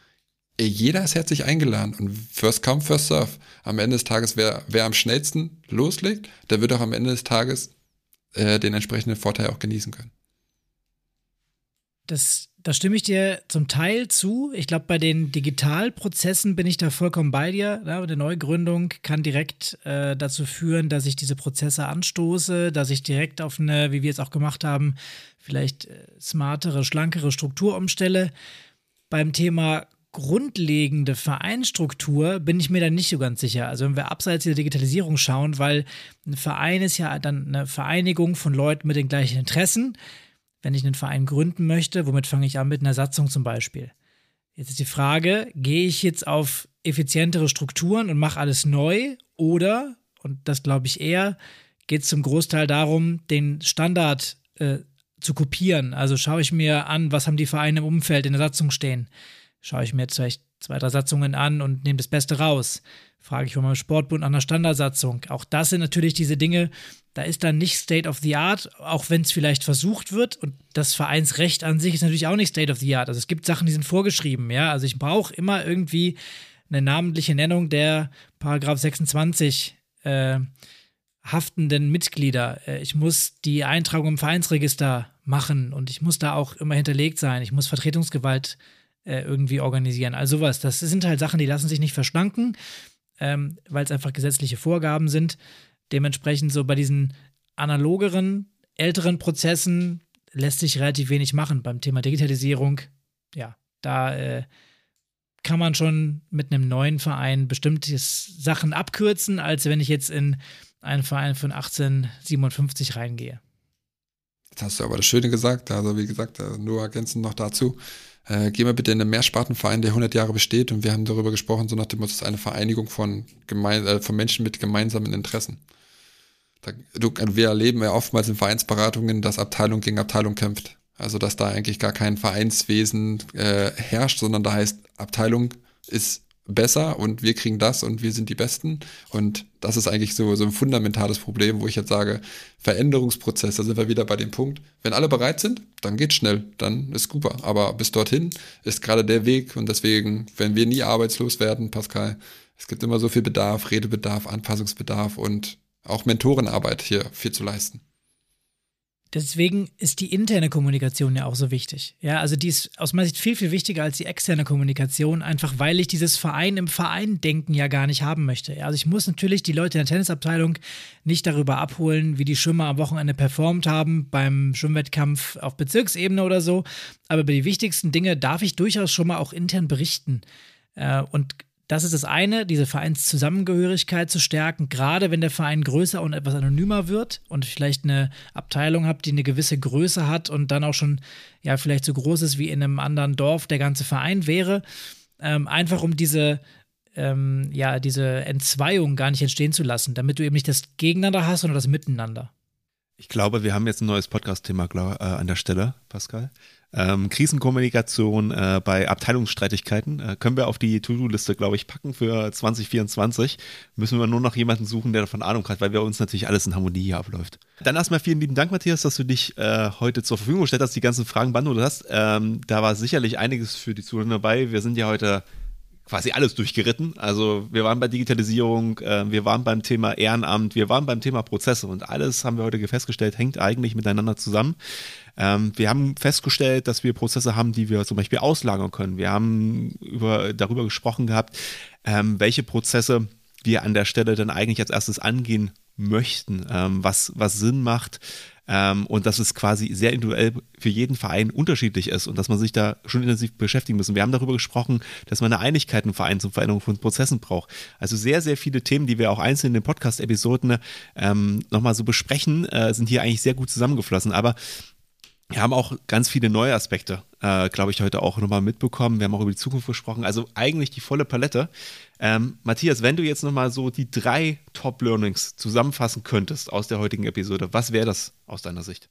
Jeder ist herzlich eingeladen und first come, first serve. Am Ende des Tages, wer, wer am schnellsten loslegt, der wird auch am Ende des Tages äh, den entsprechenden Vorteil auch genießen können. Das, da stimme ich dir zum Teil zu. Ich glaube, bei den Digitalprozessen bin ich da vollkommen bei dir. Ja, eine Neugründung kann direkt äh, dazu führen, dass ich diese Prozesse anstoße, dass ich direkt auf eine, wie wir es auch gemacht haben, vielleicht äh, smartere, schlankere Struktur umstelle. Beim Thema grundlegende Vereinstruktur bin ich mir da nicht so ganz sicher. Also wenn wir abseits der Digitalisierung schauen, weil ein Verein ist ja dann eine Vereinigung von Leuten mit den gleichen Interessen. Wenn ich einen Verein gründen möchte, womit fange ich an mit einer Satzung zum Beispiel? Jetzt ist die Frage, gehe ich jetzt auf effizientere Strukturen und mache alles neu oder, und das glaube ich eher, geht es zum Großteil darum, den Standard äh, zu kopieren. Also schaue ich mir an, was haben die Vereine im Umfeld in der Satzung stehen schaue ich mir jetzt vielleicht zwei, drei Satzungen an und nehme das Beste raus. Frage ich von meinem Sportbund nach einer Standardsatzung. Auch das sind natürlich diese Dinge, da ist dann nicht State of the Art, auch wenn es vielleicht versucht wird. Und das Vereinsrecht an sich ist natürlich auch nicht State of the Art. Also es gibt Sachen, die sind vorgeschrieben, ja. Also ich brauche immer irgendwie eine namentliche Nennung der Paragraph 26 äh, haftenden Mitglieder. Äh, ich muss die Eintragung im Vereinsregister machen und ich muss da auch immer hinterlegt sein. Ich muss Vertretungsgewalt äh, äh, irgendwie organisieren. Also sowas. Das sind halt Sachen, die lassen sich nicht verschlanken, ähm, weil es einfach gesetzliche Vorgaben sind. Dementsprechend so bei diesen analogeren, älteren Prozessen lässt sich relativ wenig machen. Beim Thema Digitalisierung, ja, da äh, kann man schon mit einem neuen Verein bestimmte Sachen abkürzen, als wenn ich jetzt in einen Verein von 1857 reingehe. Jetzt hast du aber das Schöne gesagt, also wie gesagt, nur ergänzend noch dazu äh, geh mal bitte in einen Mehrspartenverein, der 100 Jahre besteht und wir haben darüber gesprochen, so nach dem Motto, es ist eine Vereinigung von, gemein, äh, von Menschen mit gemeinsamen Interessen. Da, du, wir erleben ja oftmals in Vereinsberatungen, dass Abteilung gegen Abteilung kämpft. Also dass da eigentlich gar kein Vereinswesen äh, herrscht, sondern da heißt, Abteilung ist besser und wir kriegen das und wir sind die Besten. Und das ist eigentlich so, so ein fundamentales Problem, wo ich jetzt sage, Veränderungsprozess, da sind wir wieder bei dem Punkt, wenn alle bereit sind, dann geht's schnell, dann ist super. Aber bis dorthin ist gerade der Weg und deswegen, wenn wir nie arbeitslos werden, Pascal, es gibt immer so viel Bedarf, Redebedarf, Anpassungsbedarf und auch Mentorenarbeit hier viel zu leisten. Deswegen ist die interne Kommunikation ja auch so wichtig. Ja, also die ist aus meiner Sicht viel, viel wichtiger als die externe Kommunikation, einfach weil ich dieses Verein im Verein denken ja gar nicht haben möchte. Ja, also ich muss natürlich die Leute in der Tennisabteilung nicht darüber abholen, wie die Schwimmer am Wochenende performt haben beim Schwimmwettkampf auf Bezirksebene oder so. Aber über die wichtigsten Dinge darf ich durchaus schon mal auch intern berichten. Äh, und das ist das eine, diese Vereinszusammengehörigkeit zu stärken, gerade wenn der Verein größer und etwas anonymer wird und vielleicht eine Abteilung habt, die eine gewisse Größe hat und dann auch schon ja vielleicht so groß ist wie in einem anderen Dorf der ganze Verein wäre, ähm, einfach um diese ähm, ja diese Entzweiung gar nicht entstehen zu lassen, damit du eben nicht das Gegeneinander hast, sondern das Miteinander. Ich glaube, wir haben jetzt ein neues Podcast-Thema äh, an der Stelle, Pascal. Ähm, Krisenkommunikation äh, bei Abteilungsstreitigkeiten äh, können wir auf die To-Do-Liste, glaube ich, packen für 2024. Müssen wir nur noch jemanden suchen, der davon Ahnung hat, weil bei uns natürlich alles in Harmonie hier abläuft. Dann erstmal vielen lieben Dank, Matthias, dass du dich äh, heute zur Verfügung gestellt hast, die ganzen Fragen beantwortet hast. Ähm, da war sicherlich einiges für die Zuhörer dabei. Wir sind ja heute quasi alles durchgeritten. Also wir waren bei Digitalisierung, äh, wir waren beim Thema Ehrenamt, wir waren beim Thema Prozesse und alles haben wir heute festgestellt, hängt eigentlich miteinander zusammen. Ähm, wir haben festgestellt, dass wir Prozesse haben, die wir zum Beispiel auslagern können. Wir haben über, darüber gesprochen gehabt, ähm, welche Prozesse wir an der Stelle dann eigentlich als erstes angehen möchten, ähm, was, was Sinn macht, ähm, und dass es quasi sehr individuell für jeden Verein unterschiedlich ist und dass man sich da schon intensiv beschäftigen muss. Wir haben darüber gesprochen, dass man eine Einigkeit im Verein zur Veränderung von Prozessen braucht. Also sehr, sehr viele Themen, die wir auch einzeln in den Podcast-Episoden ähm, nochmal so besprechen, äh, sind hier eigentlich sehr gut zusammengeflossen. Aber wir haben auch ganz viele neue Aspekte, äh, glaube ich, heute auch nochmal mitbekommen. Wir haben auch über die Zukunft gesprochen. Also eigentlich die volle Palette. Ähm, Matthias, wenn du jetzt nochmal so die drei Top-Learnings zusammenfassen könntest aus der heutigen Episode, was wäre das aus deiner Sicht?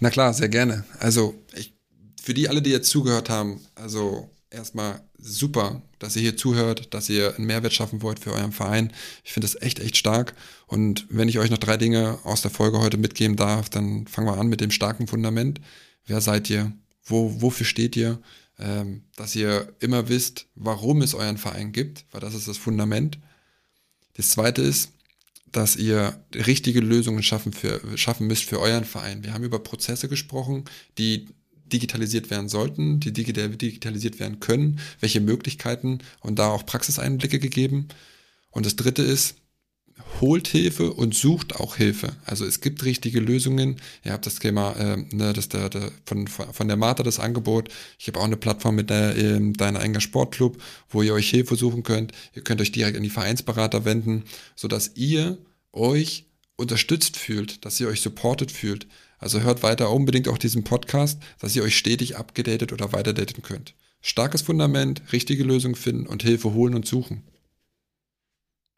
Na klar, sehr gerne. Also ich, für die alle, die jetzt zugehört haben, also erstmal super, dass ihr hier zuhört, dass ihr einen Mehrwert schaffen wollt für euren Verein. Ich finde das echt, echt stark. Und wenn ich euch noch drei Dinge aus der Folge heute mitgeben darf, dann fangen wir an mit dem starken Fundament. Wer seid ihr? Wo, wofür steht ihr? Ähm, dass ihr immer wisst, warum es euren Verein gibt, weil das ist das Fundament. Das zweite ist, dass ihr richtige Lösungen schaffen, für, schaffen müsst für euren Verein. Wir haben über Prozesse gesprochen, die digitalisiert werden sollten, die digitalisiert werden können, welche Möglichkeiten und da auch Praxiseinblicke gegeben. Und das dritte ist, holt Hilfe und sucht auch Hilfe. Also es gibt richtige Lösungen. Ihr habt das Thema, äh, ne, das der, der, von, von der Martha das Angebot. Ich habe auch eine Plattform mit der, äh, deiner eigener Sportclub, wo ihr euch Hilfe suchen könnt. Ihr könnt euch direkt an die Vereinsberater wenden, sodass ihr euch unterstützt fühlt, dass ihr euch supported fühlt. Also hört weiter unbedingt auch diesen Podcast, dass ihr euch stetig abgedatet oder weiterdaten könnt. Starkes Fundament, richtige Lösungen finden und Hilfe holen und suchen.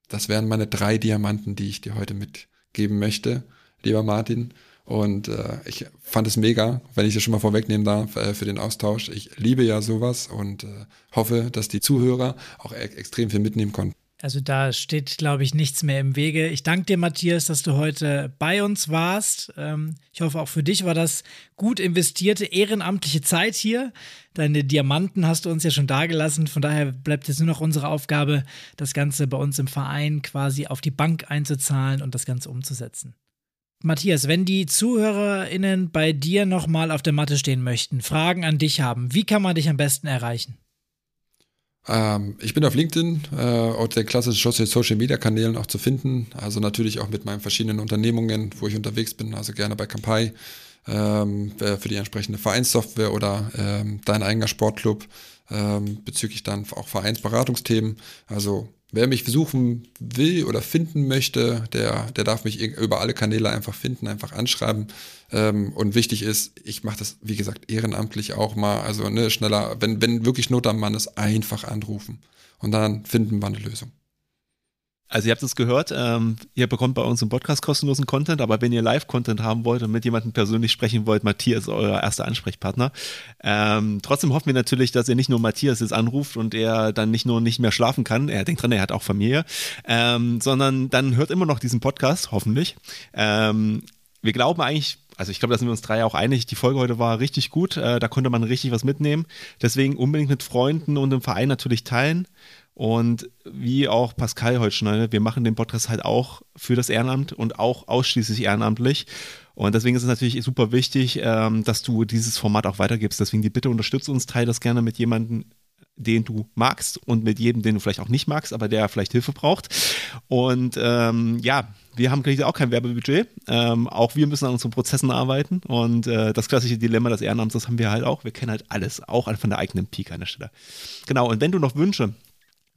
Das wären meine drei Diamanten, die ich dir heute mitgeben möchte, lieber Martin. Und äh, ich fand es mega, wenn ich das schon mal vorwegnehmen darf, äh, für den Austausch. Ich liebe ja sowas und äh, hoffe, dass die Zuhörer auch e extrem viel mitnehmen konnten. Also da steht, glaube ich, nichts mehr im Wege. Ich danke dir, Matthias, dass du heute bei uns warst. Ähm, ich hoffe, auch für dich war das gut investierte ehrenamtliche Zeit hier. Deine Diamanten hast du uns ja schon dagelassen. Von daher bleibt jetzt nur noch unsere Aufgabe, das Ganze bei uns im Verein quasi auf die Bank einzuzahlen und das Ganze umzusetzen. Matthias, wenn die ZuhörerInnen bei dir nochmal auf der Matte stehen möchten, Fragen an dich haben, wie kann man dich am besten erreichen? Ähm, ich bin auf LinkedIn äh, und den klassischen Social Media Kanälen auch zu finden. Also natürlich auch mit meinen verschiedenen Unternehmungen, wo ich unterwegs bin. Also gerne bei Kampai ähm, für die entsprechende Vereinssoftware oder ähm, dein eigener Sportclub ähm, bezüglich dann auch Vereinsberatungsthemen. Also wer mich besuchen will oder finden möchte, der, der darf mich über alle Kanäle einfach finden, einfach anschreiben. Ähm, und wichtig ist, ich mache das, wie gesagt, ehrenamtlich auch mal. Also ne, schneller, wenn, wenn wirklich Not am Mann ist, einfach anrufen. Und dann finden wir eine Lösung. Also ihr habt es gehört, ähm, ihr bekommt bei uns im Podcast kostenlosen Content, aber wenn ihr Live-Content haben wollt und mit jemandem persönlich sprechen wollt, Matthias ist euer erster Ansprechpartner. Ähm, trotzdem hoffen wir natürlich, dass ihr nicht nur Matthias jetzt anruft und er dann nicht nur nicht mehr schlafen kann, er denkt dran, er hat auch Familie, ähm, sondern dann hört immer noch diesen Podcast, hoffentlich. Ähm, wir glauben eigentlich, also ich glaube, da sind wir uns drei auch einig, die Folge heute war richtig gut, äh, da konnte man richtig was mitnehmen. Deswegen unbedingt mit Freunden und im Verein natürlich teilen. Und wie auch Pascal heute schon, wir machen den Podcast halt auch für das Ehrenamt und auch ausschließlich ehrenamtlich. Und deswegen ist es natürlich super wichtig, ähm, dass du dieses Format auch weitergibst. Deswegen die Bitte unterstütze uns, teile das gerne mit jemandem, den du magst und mit jedem, den du vielleicht auch nicht magst, aber der vielleicht Hilfe braucht. Und ähm, ja, wir haben auch kein Werbebudget. Ähm, auch wir müssen an unseren Prozessen arbeiten. Und äh, das klassische Dilemma des Ehrenamts, das haben wir halt auch. Wir kennen halt alles, auch von der eigenen Peak an der Stelle. Genau, und wenn du noch Wünsche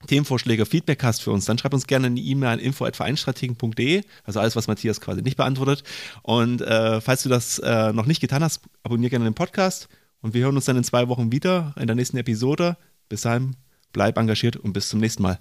Themenvorschläge, Feedback hast für uns, dann schreib uns gerne eine E-Mail an info.vereinstrategen.de, also alles, was Matthias quasi nicht beantwortet. Und äh, falls du das äh, noch nicht getan hast, abonniere gerne den Podcast und wir hören uns dann in zwei Wochen wieder in der nächsten Episode. Bis dahin, bleib engagiert und bis zum nächsten Mal.